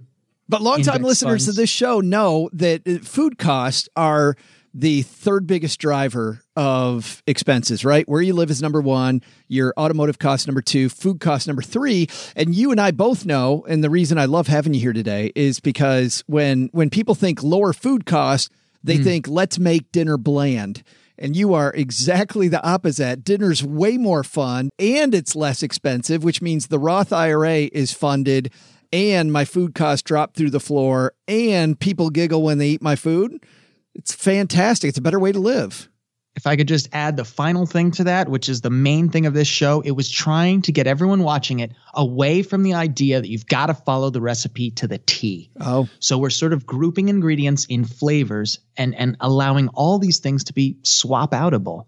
But longtime listeners funds. of this show know that uh, food costs are the third biggest driver of expenses, right? Where you live is number one, your automotive cost number two, food cost number three. And you and I both know, and the reason I love having you here today is because when when people think lower food costs, they hmm. think let's make dinner bland. And you are exactly the opposite. Dinner's way more fun and it's less expensive, which means the Roth IRA is funded and my food costs drop through the floor and people giggle when they eat my food. It's fantastic. It's a better way to live. If I could just add the final thing to that, which is the main thing of this show, it was trying to get everyone watching it away from the idea that you've got to follow the recipe to the T. Oh, So we're sort of grouping ingredients in flavors and and allowing all these things to be swap outable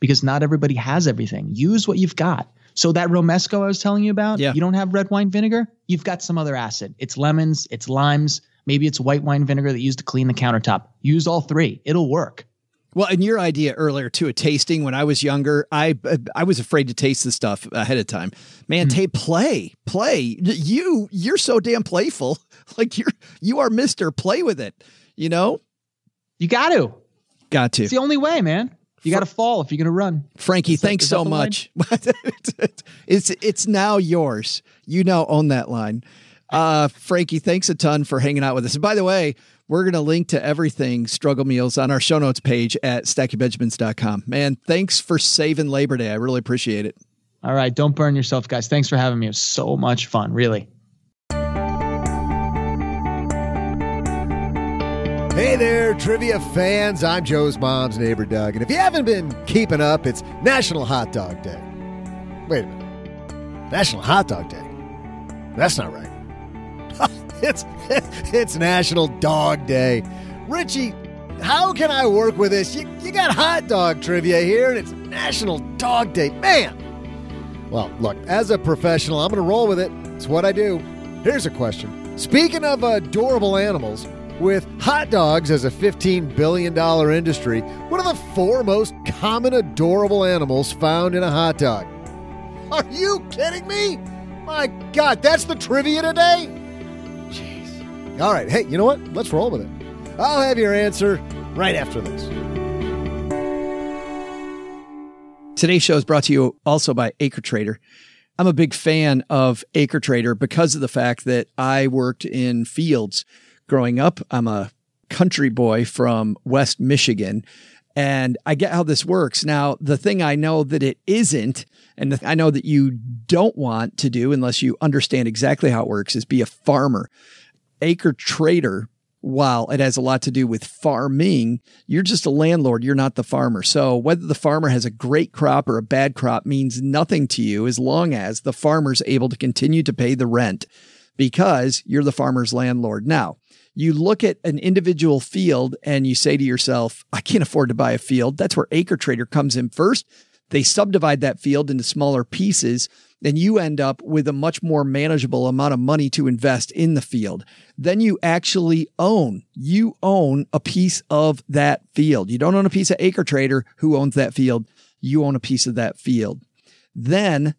because not everybody has everything. Use what you've got. So that romesco I was telling you about, Yeah. you don't have red wine vinegar, you've got some other acid. It's lemons, it's limes, maybe it's white wine vinegar that you use to clean the countertop. Use all three. It'll work. Well, and your idea earlier too, a tasting. When I was younger, I I was afraid to taste the stuff ahead of time. Man, hmm. ta play, play. You you're so damn playful. Like you're you are Mister Play with it. You know, You got to. got to. It's the only way, man. You got to fall if you're going to run. Frankie, thanks that so much. it's it's now yours. You now own that line. Uh, Frankie, thanks a ton for hanging out with us. And by the way, we're going to link to everything Struggle Meals on our show notes page at stackingbenjamins.com. Man, thanks for saving Labor Day. I really appreciate it. All right. Don't burn yourself, guys. Thanks for having me. It was so much fun, really. Hey there, trivia fans. I'm Joe's mom's neighbor, Doug. And if you haven't been keeping up, it's National Hot Dog Day. Wait a minute. National Hot Dog Day? That's not right. It's, it's National Dog Day. Richie, how can I work with this? You, you got hot dog trivia here, and it's National Dog Day. Man! Well, look, as a professional, I'm going to roll with it. It's what I do. Here's a question. Speaking of adorable animals, with hot dogs as a $15 billion industry, what are the four most common adorable animals found in a hot dog? Are you kidding me? My God, that's the trivia today? All right, hey, you know what? Let's roll with it. I'll have your answer right after this. Today's show is brought to you also by AcreTrader. I'm a big fan of AcreTrader because of the fact that I worked in fields growing up. I'm a country boy from West Michigan. And I get how this works. Now, the thing I know that it isn't, and I know that you don't want to do unless you understand exactly how it works, is be a farmer. AcreTrader, while it has a lot to do with farming, you're just a landlord. You're not the farmer. So whether the farmer has a great crop or a bad crop means nothing to you as long as the farmer's able to continue to pay the rent because you're the farmer's landlord. Now, you look at an individual field and you say to yourself, I can't afford to buy a field. That's where AcreTrader comes in first. They subdivide that field into smaller pieces. Then you end up with a much more manageable amount of money to invest in the field. Then you actually own, you own a piece of that field. You don't own a piece of AcreTrader who owns that field. You own a piece of that field. Then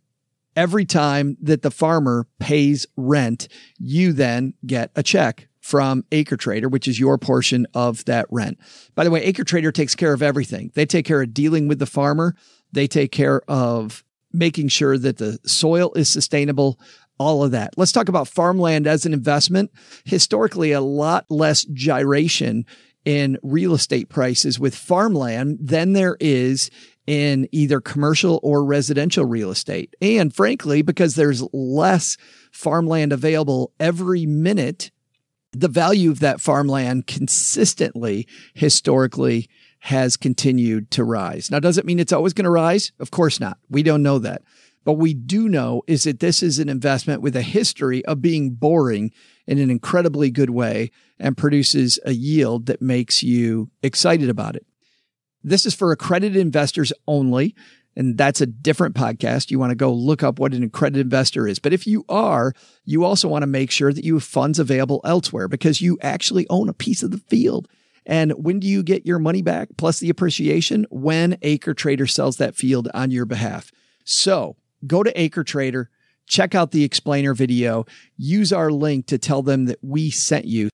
every time that the farmer pays rent, you then get a check from AcreTrader, which is your portion of that rent. By the way, AcreTrader takes care of everything. They take care of dealing with the farmer. They take care of making sure that the soil is sustainable, all of that. Let's talk about farmland as an investment. Historically, a lot less gyration in real estate prices with farmland than there is in either commercial or residential real estate. And frankly, because there's less farmland available every minute the value of that farmland consistently, historically, has continued to rise. Now, does it mean it's always going to rise? Of course not. We don't know that. But we do know is that this is an investment with a history of being boring in an incredibly good way and produces a yield that makes you excited about it. This is for accredited investors only. And that's a different podcast. You want to go look up what an accredited investor is. But if you are, you also want to make sure that you have funds available elsewhere because you actually own a piece of the field. And when do you get your money back plus the appreciation? When AcreTrader sells that field on your behalf. So go to AcreTrader, check out the explainer video, use our link to tell them that we sent you.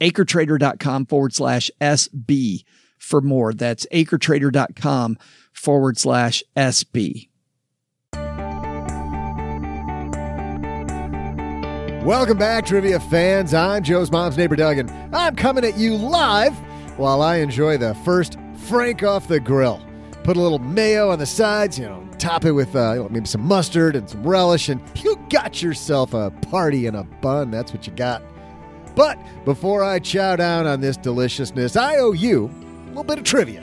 acretrader.com forward slash SB for more. That's acretrader.com forward slash SB. Welcome back, trivia fans. I'm Joe's mom's neighbor, Doug, and I'm coming at you live while I enjoy the first Frank off the grill. Put a little mayo on the sides, you know, top it with uh, maybe some mustard and some relish, and you got yourself a party in a bun. That's what you got. But before I chow down on this deliciousness, I owe you a little bit of trivia.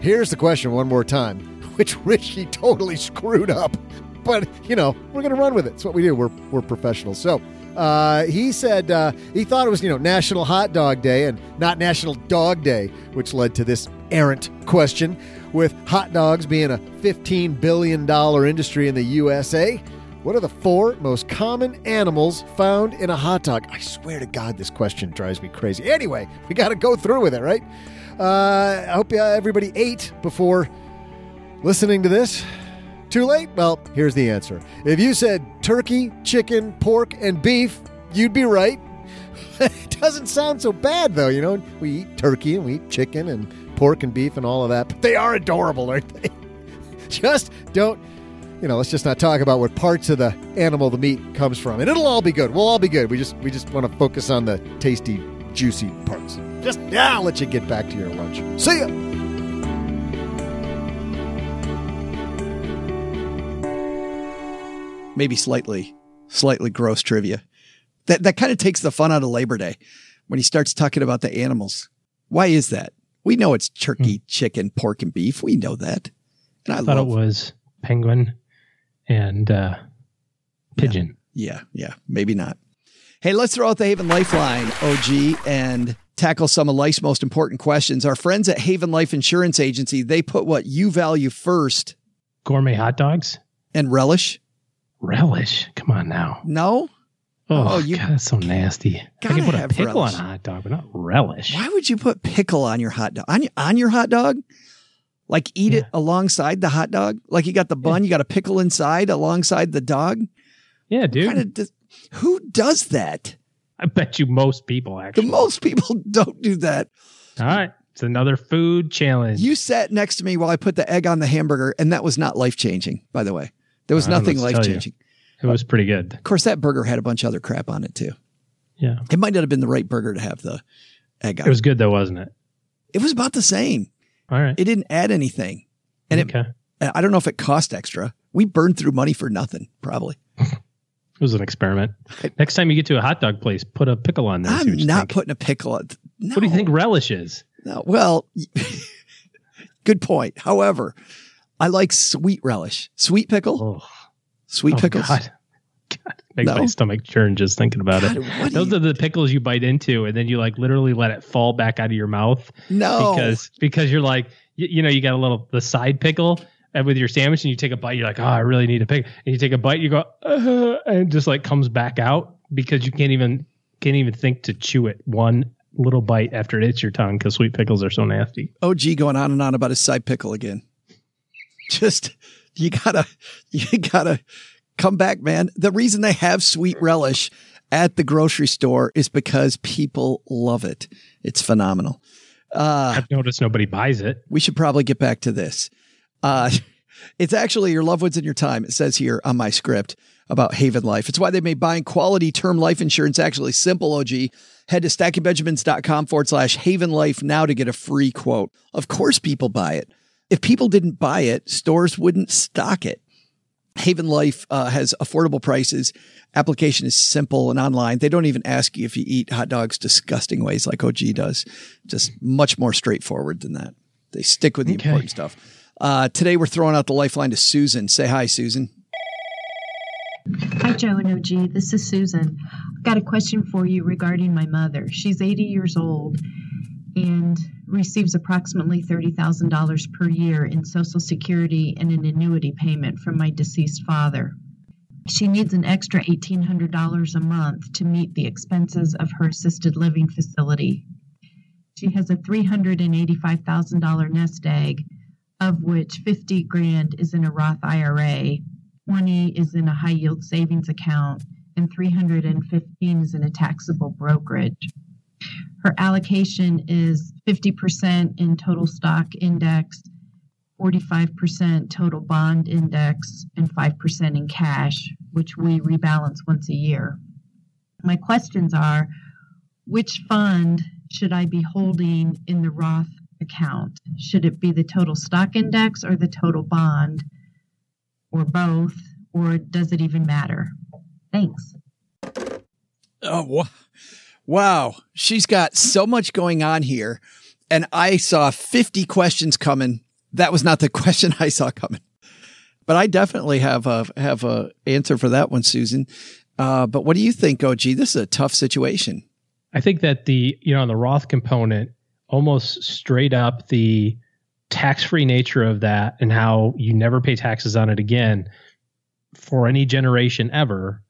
Here's the question one more time, which Richie totally screwed up. But, you know, we're going to run with it. It's what we do. We're, we're professionals. So uh, he said uh, he thought it was, you know, National Hot Dog Day and not National Dog Day, which led to this errant question. With hot dogs being a $15 billion industry in the USA, what are the four most common animals found in a hot dog? I swear to God, this question drives me crazy. Anyway, we got to go through with it, right? Uh, I hope uh, everybody ate before listening to this. Too late? Well, here's the answer. If you said turkey, chicken, pork, and beef, you'd be right. it doesn't sound so bad, though. You know, we eat turkey and we eat chicken and pork and beef and all of that, but they are adorable, aren't they? just don't, you know, let's just not talk about what parts of the animal the meat comes from. And it'll all be good. We'll all be good. We just we just want to focus on the tasty, juicy parts. Just, yeah, I'll let you get back to your lunch. See ya. Maybe slightly, slightly gross trivia. That, that kind of takes the fun out of Labor Day when he starts talking about the animals. Why is that? We know it's turkey, hmm. chicken, pork, and beef. We know that. And I, I thought love, it was penguin and uh, pigeon. Yeah, yeah, yeah, maybe not. Hey, let's throw out the Haven Lifeline, OG, and tackle some of life's most important questions. Our friends at Haven Life Insurance Agency, they put what you value first. Gourmet hot dogs? And relish? Relish? Come on now. No? Oh, oh you, God, that's so nasty. I can put a pickle relish. on a hot dog, but not relish. Why would you put pickle on your hot dog? On, on your hot dog? Like eat yeah. it alongside the hot dog? Like you got the bun, yeah. you got a pickle inside alongside the dog? Yeah, dude. Does, who does that? I bet you most people actually. The most people don't do that. All right. It's another food challenge. You sat next to me while I put the egg on the hamburger, and that was not life changing, by the way. There was nothing life changing. It was pretty good. Of course, that burger had a bunch of other crap on it too. Yeah. It might not have been the right burger to have the egg on It was good though, wasn't it? It was about the same. All right. It didn't add anything. And okay. it, I don't know if it cost extra. We burned through money for nothing, probably. It was an experiment. Next time you get to a hot dog place, put a pickle on there. I'm not putting a pickle on. No, What do you think relish is? No, well, good point. However, I like sweet relish, sweet pickle, Oh, sweet oh, pickles. God. God, makes No. my stomach churn just thinking about God, it. Those you- are the pickles you bite into, and then you like literally let it fall back out of your mouth No, because because you're like you, you know you got a little the side pickle and with your sandwich and you take a bite you're like oh I really need a pickle and you take a bite you go uh, and just like comes back out because you can't even can't even think to chew it one little bite after it hits your tongue because sweet pickles are so nasty. Oh, OG going on and on about his side pickle again. Just you gotta you gotta come back, man. The reason they have sweet relish at the grocery store is because people love it. It's phenomenal. Uh, I've noticed nobody buys it. we should probably get back to this. Uh, it's actually your loved ones and your time. It says here on my script about Haven Life. It's why they made buying quality term life insurance actually simple, OG. Head to stackingbenjamins.com forward slash Haven Life now to get a free quote. Of course, people buy it. If people didn't buy it, stores wouldn't stock it. Haven Life uh, has affordable prices. Application is simple and online. They don't even ask you if you eat hot dogs disgusting ways like OG does. Just much more straightforward than that. They stick with the Okay. important stuff. Uh, today we're throwing out the lifeline to Susan. Say hi, Susan. Hi, Joe and OG. This is Susan. I've got a question for you regarding my mother. She's 80 years old and receives approximately $30,000 per year in Social Security and an annuity payment from my deceased father. She needs an extra $1,800 a month to meet the expenses of her assisted living facility. She has a $385,000 nest egg, of which 50 grand is in a Roth IRA 20 is in a high yield savings account and 315 is in a taxable brokerage. Her allocation is 50% in total stock index, 45% total bond index, and 5% in cash, which we rebalance once a year. My questions are which fund should I be holding in the Roth account? Should it be the total stock index or the total bond? or both, or does it even matter? Thanks. Uh, oh, wa- wow. She's got so much going on here. And I saw 50 questions coming. That was not the question I saw coming. But I definitely have a, have a answer for that one, Susan. Uh, but what do you think, OG? This is a tough situation. I think that the you know on the Roth component, almost straight up the tax free nature of that and how you never pay taxes on it again for any generation ever.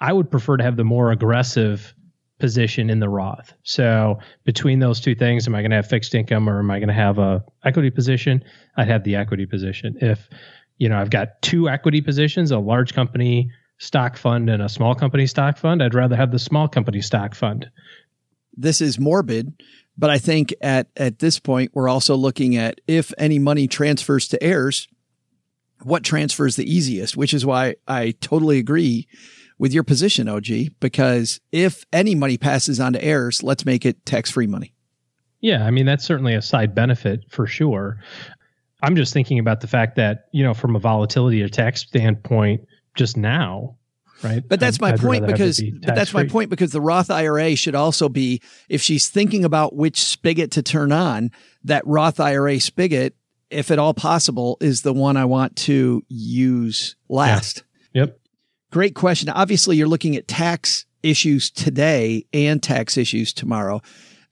I would prefer to have the more aggressive position in the Roth. So between those two things, am I going to have fixed income or am I going to have a equity position? I'd have the equity position. If you know I've got two equity positions, a large company stock fund and a small company stock fund, I'd rather have the small company stock fund. This is morbid, but I think at, at this point, we're also looking at if any money transfers to heirs, what transfers the easiest, which is why I totally agree with your position, OG, because if any money passes on to heirs, let's make it tax free money. Yeah, I mean that's certainly a side benefit for sure. I'm just thinking about the fact that, you know, from a volatility or tax standpoint just now, right? But that's I'd- my I'd point rather have it because be but that's my point because the Roth IRA should also be if she's thinking about which spigot to turn on, that Roth IRA spigot, if at all possible, is the one I want to use last. Yep. Great question. Obviously, you're looking at tax issues today and tax issues tomorrow.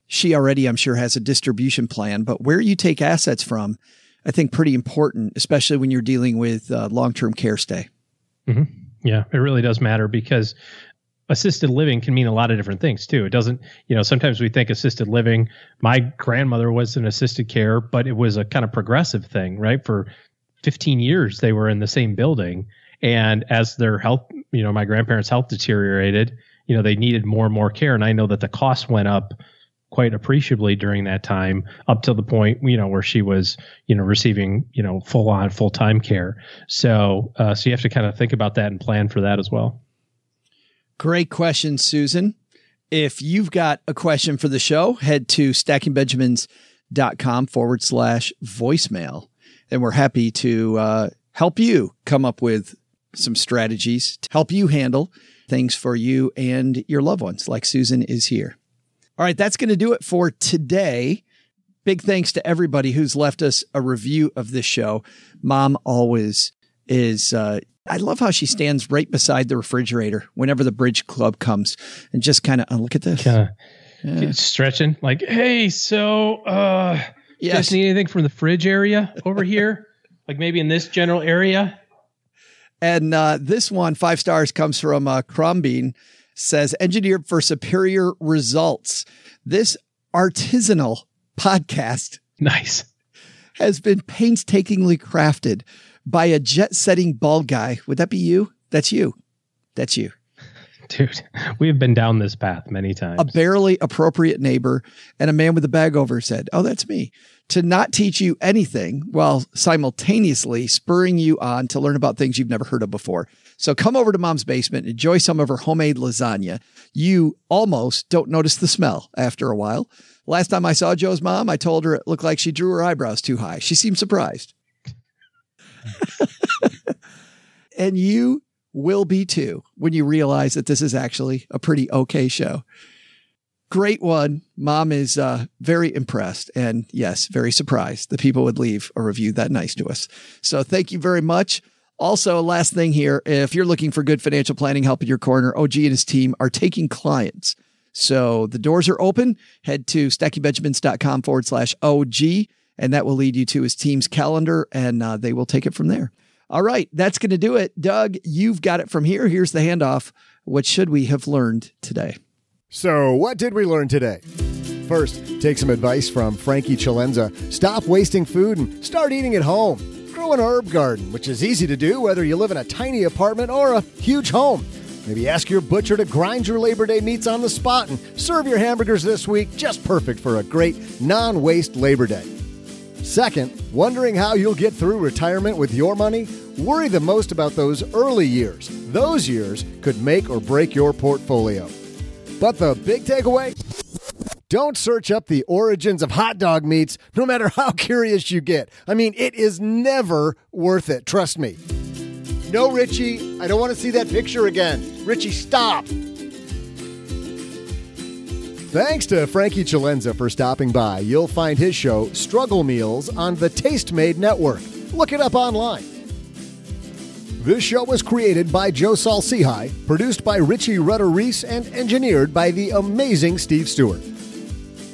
She already, I'm sure, has a distribution plan, but where you take assets from, I think pretty important, especially when you're dealing with uh, long-term care stay. Yeah, it really does matter because assisted living can mean a lot of different things too. It doesn't, you know, sometimes we think assisted living. My grandmother was in assisted care, but it was a kind of progressive thing, right? For 15 years, they were in the same building. And as their health, you know, my grandparents' health deteriorated, you know, they needed more and more care. And I know that the costs went up quite appreciably during that time up to the point you know where she was you know receiving you know full on full time care so uh, so you have to kind of think about that and plan for that as well Great question, Susan. If you've got a question for the show, head to stackingbenjamins.com forward slash voicemail. And we're happy to uh, help you come up with some strategies to help you handle things for you and your loved ones, like Susan is here. All right, that's going to do it for today. Big thanks to everybody who's left us a review of this show. Mom always is. Uh, I love how she stands right beside the refrigerator whenever the bridge club comes and just kind of oh, look at this. Kind of stretching, like, hey, so uh, you guys Yes. need anything from the fridge area over here? like maybe in this general area? And uh, this one, five stars, comes from uh, Crumbean, says engineered for superior results. This artisanal podcast Nice. has been painstakingly crafted by a jet setting bald guy. Would that be you? That's you. That's you. Dude, we have been down this path many times. A barely appropriate neighbor and a man with a bag over his head. Oh, that's me. To not teach you anything while simultaneously spurring you on to learn about things you've never heard of before. So come over to mom's basement, enjoy some of her homemade lasagna. You almost don't notice the smell after a while. Last time I saw Joe's mom, I told her it looked like she drew her eyebrows too high. She seemed surprised. and you will be too when you realize that this is actually a pretty okay show. Great one. Mom is uh, very impressed and yes, very surprised that people would leave a review that nice to us. So thank you very much. Also, last thing here, if you're looking for good financial planning help in your corner, OG and his team are taking clients. So the doors are open. Head to stackingbenjamins.com forward slash OG, and that will lead you to his team's calendar, and uh, they will take it from there. All right, that's going to do it. Doug, you've got it from here. Here's the handoff. What should we have learned today? So, what did we learn today? First, take some advice from Frankie Celenza. Stop wasting food and start eating at home. Grow an herb garden, which is easy to do whether you live in a tiny apartment or a huge home. Maybe ask your butcher to grind your Labor Day meats on the spot and serve your hamburgers this week, just perfect for a great non waste Labor Day. Second, wondering how you'll get through retirement with your money? Worry the most about those early years. Those years could make or break your portfolio. But the big takeaway? Don't search up the origins of hot dog meats, no matter how curious you get. I mean, it is never worth it, trust me. No, Richie, I don't want to see that picture again. Richie, stop. Thanks to Frankie Celenza for stopping by. You'll find his show, Struggle Meals, on the Tastemade Network. Look it up online. This show was created by Joe Saul-Sehy, produced by Richie Rudder Reese, and engineered by the amazing Steve Stewart.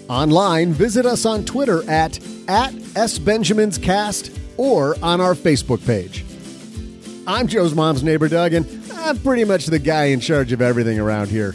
Online, visit us on Twitter at, at SBenjaminsCast or on our Facebook page. I'm Joe's mom's neighbor, Doug, and I'm pretty much the guy in charge of everything around here.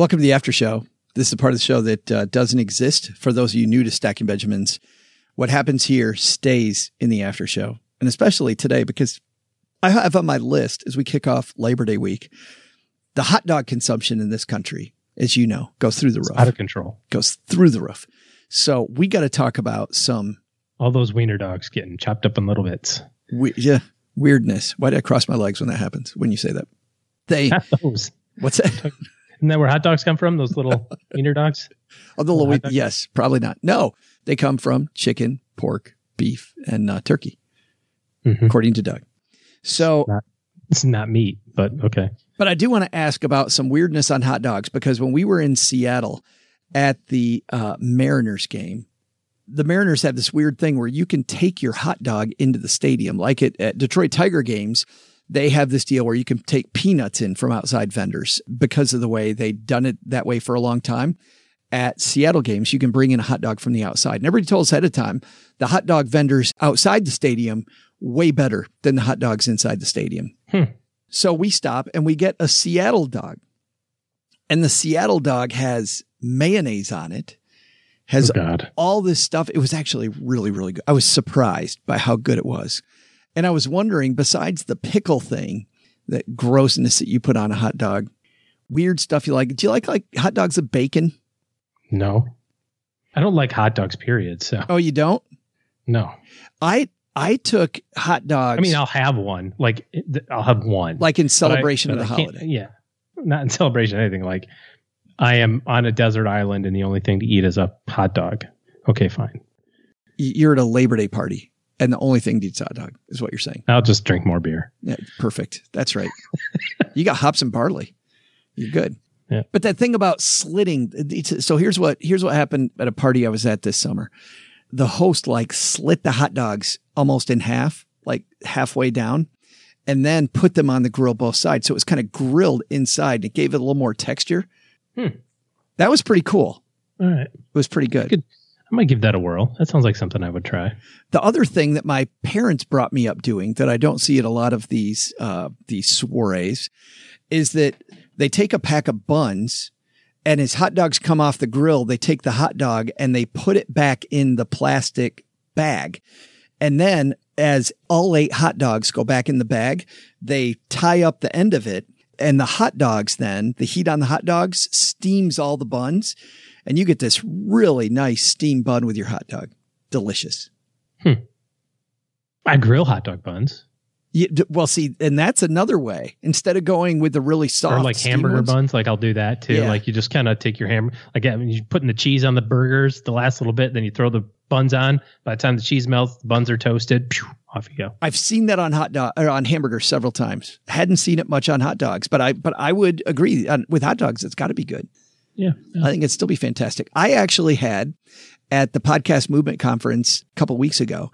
Welcome to the after show. This is a part of the show that uh, doesn't exist for those of you new to Stacking Benjamins. What happens here stays in the after show, and especially today because I have on my list as we kick off Labor Day week the hot dog consumption in this country, as you know, goes through the roof. Out of control. goes through the roof. So we got to talk about some. All those wiener dogs getting chopped up in little bits. We, yeah, weirdness. Why did I cross my legs when that happens? When you say that, they Those. what's that? Isn't that where hot dogs come from? Those little wiener dogs? Oh, the little hot yes, probably not. No, they come from chicken, pork, beef, and uh, turkey, Mhm. according to Doug. So, It's not meat, but okay. but I do want to ask about some weirdness on hot dogs because when we were in Seattle at the uh, Mariners game, the Mariners have this weird thing where you can take your hot dog into the stadium, like it at Detroit Tiger games. They have this deal where you can take peanuts in from outside vendors because of the way they've done it that way for a long time. At Seattle games, you can bring in a hot dog from the outside. And everybody told us ahead of time the hot dog vendors outside the stadium way better than the hot dogs inside the stadium. Hmm. So we stop and we get a Seattle dog. And the Seattle dog has mayonnaise on it, has Oh, all this stuff. It was actually really, really good. I was surprised by how good it was. And I was wondering, besides the pickle thing, that grossness that you put on a hot dog, weird stuff you like. Do you like like hot dogs with bacon? No. I don't like hot dogs, period. So, Oh, you don't? no. I I took hot dogs. I mean, I'll have one. Like, I'll have one. like in I- celebration but of the I holiday. Yeah. Not in celebration of anything. Like, I am on a desert island and the only thing to eat is a hot dog. Okay, fine. You're at a Labor Day party, and the only thing to eat hot dog is what you're saying. I'll just drink more beer. Yeah, perfect. That's right. you got hops and barley. You're good. Yeah. But that thing about slitting. it's- So here's what here's what happened at a party I was at this summer. The host like slit the hot dogs almost in half, like halfway down, and then put them on the grill both sides. So it was kind of grilled inside. and It gave it a little more texture. Hmm. That was pretty cool. All right. It was pretty good. Good. I might give that a whirl. That sounds like something I would try. The other thing that my parents brought me up doing that I don't see at a lot of these uh, these soirees is that they take a pack of buns and as hot dogs come off the grill, they take the hot dog and they put it back in the plastic bag. And then as all eight hot dogs go back in the bag, they tie up the end of it. And the hot dogs then, the heat on the hot dogs steams all the buns. And you get this really nice steamed bun with your hot dog. Delicious. Hmm. I grill hot dog buns You, well, see, and that's another way. Instead of going with the really soft or like hamburger ones- buns. Like I'll do that too. Yeah. Like you just kind of take your hammer, like I mean, you putting the cheese on the burgers the last little bit, then you throw the buns on. By the time the cheese melts, the buns are toasted. Phew, off you go. I've seen that on hot dog or on hamburgers several times. Hadn't seen it much on hot dogs, but I but I would agree on, with hot dogs. It's got to be good. Yeah. I think it'd still be fantastic. I actually had at the podcast movement conference a couple weeks ago.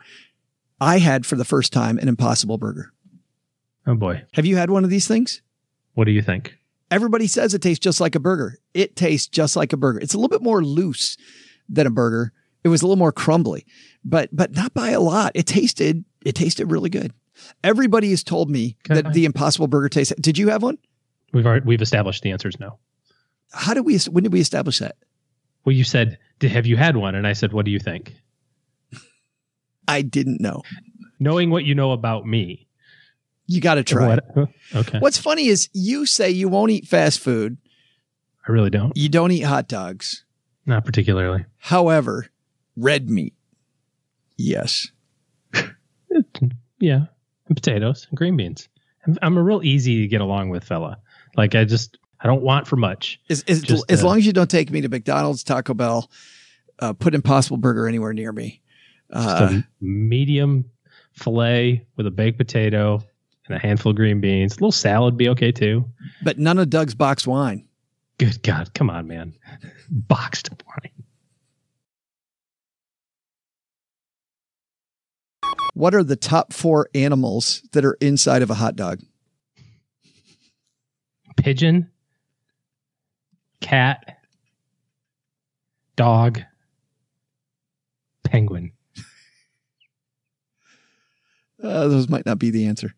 I had for the first time an Impossible Burger. Oh boy. Have you had one of these things? What do you think? Everybody says it tastes just like a burger. It tastes just like a burger. It's a little bit more loose than a burger. It was a little more crumbly, but but not by a lot. It tasted it tasted really good. Everybody has told me Okay. that the Impossible Burger tastes. Did you have one? We've already, we've established the answer is no. How did we? When did we establish that? Well, you said, have you had one?" And I said, "What do you think?" I didn't know. Knowing what you know about me, You got to try. What- Okay, What's funny is you say you won't eat fast food. I really don't. You don't eat hot dogs. Not particularly. However, red meat. Yes. Yeah, and potatoes and green beans. I'm, I'm a real easy to get along with fella. Like I just I don't want for much. As, as, Just, as uh, long as you don't take me to McDonald's, Taco Bell, uh, put Impossible Burger anywhere near me. Just Uh, a medium fillet with a baked potato and a handful of green beans. A little salad be okay too. but none of Doug's boxed wine. Good God, come on, man. Boxed wine. What are the top four animals that are inside of a hot dog? Pigeon, cat, dog, penguin. Uh, those might not be the answer.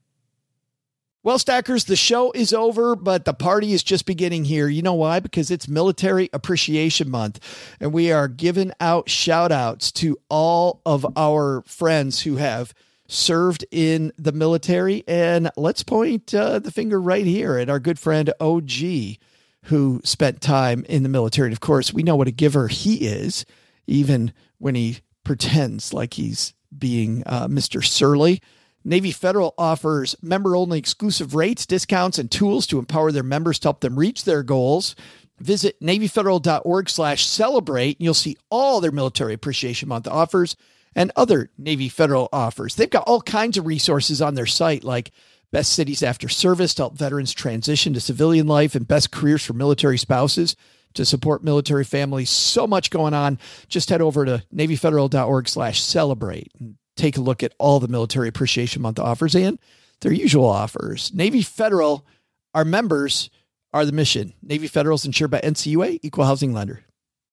Well, Stackers, the show is over, but the party is just beginning here. You know why? Because it's Military Appreciation Month, and we are giving out shout outs to all of our friends who have served in the military. And let's point uh, the finger right here at our good friend OG, who spent time in the military. And of course, we know what a giver he is, even when he pretends like he's being uh, Mr. Surly. Navy Federal offers member only exclusive rates, discounts, and tools to empower their members to help them reach their goals. Visit NavyFederal.org slash celebrate. And you'll see all their Military Appreciation Month offers and other Navy Federal offers. They've got all kinds of resources on their site, like best cities after service to help veterans transition to civilian life and best careers for military spouses to support military families. So much going on. Just head over to NavyFederal.org slash celebrate and take a look at all the Military Appreciation Month offers and their usual offers. Navy Federal, our members are the mission. Navy Federal is insured by NCUA, equal housing lender.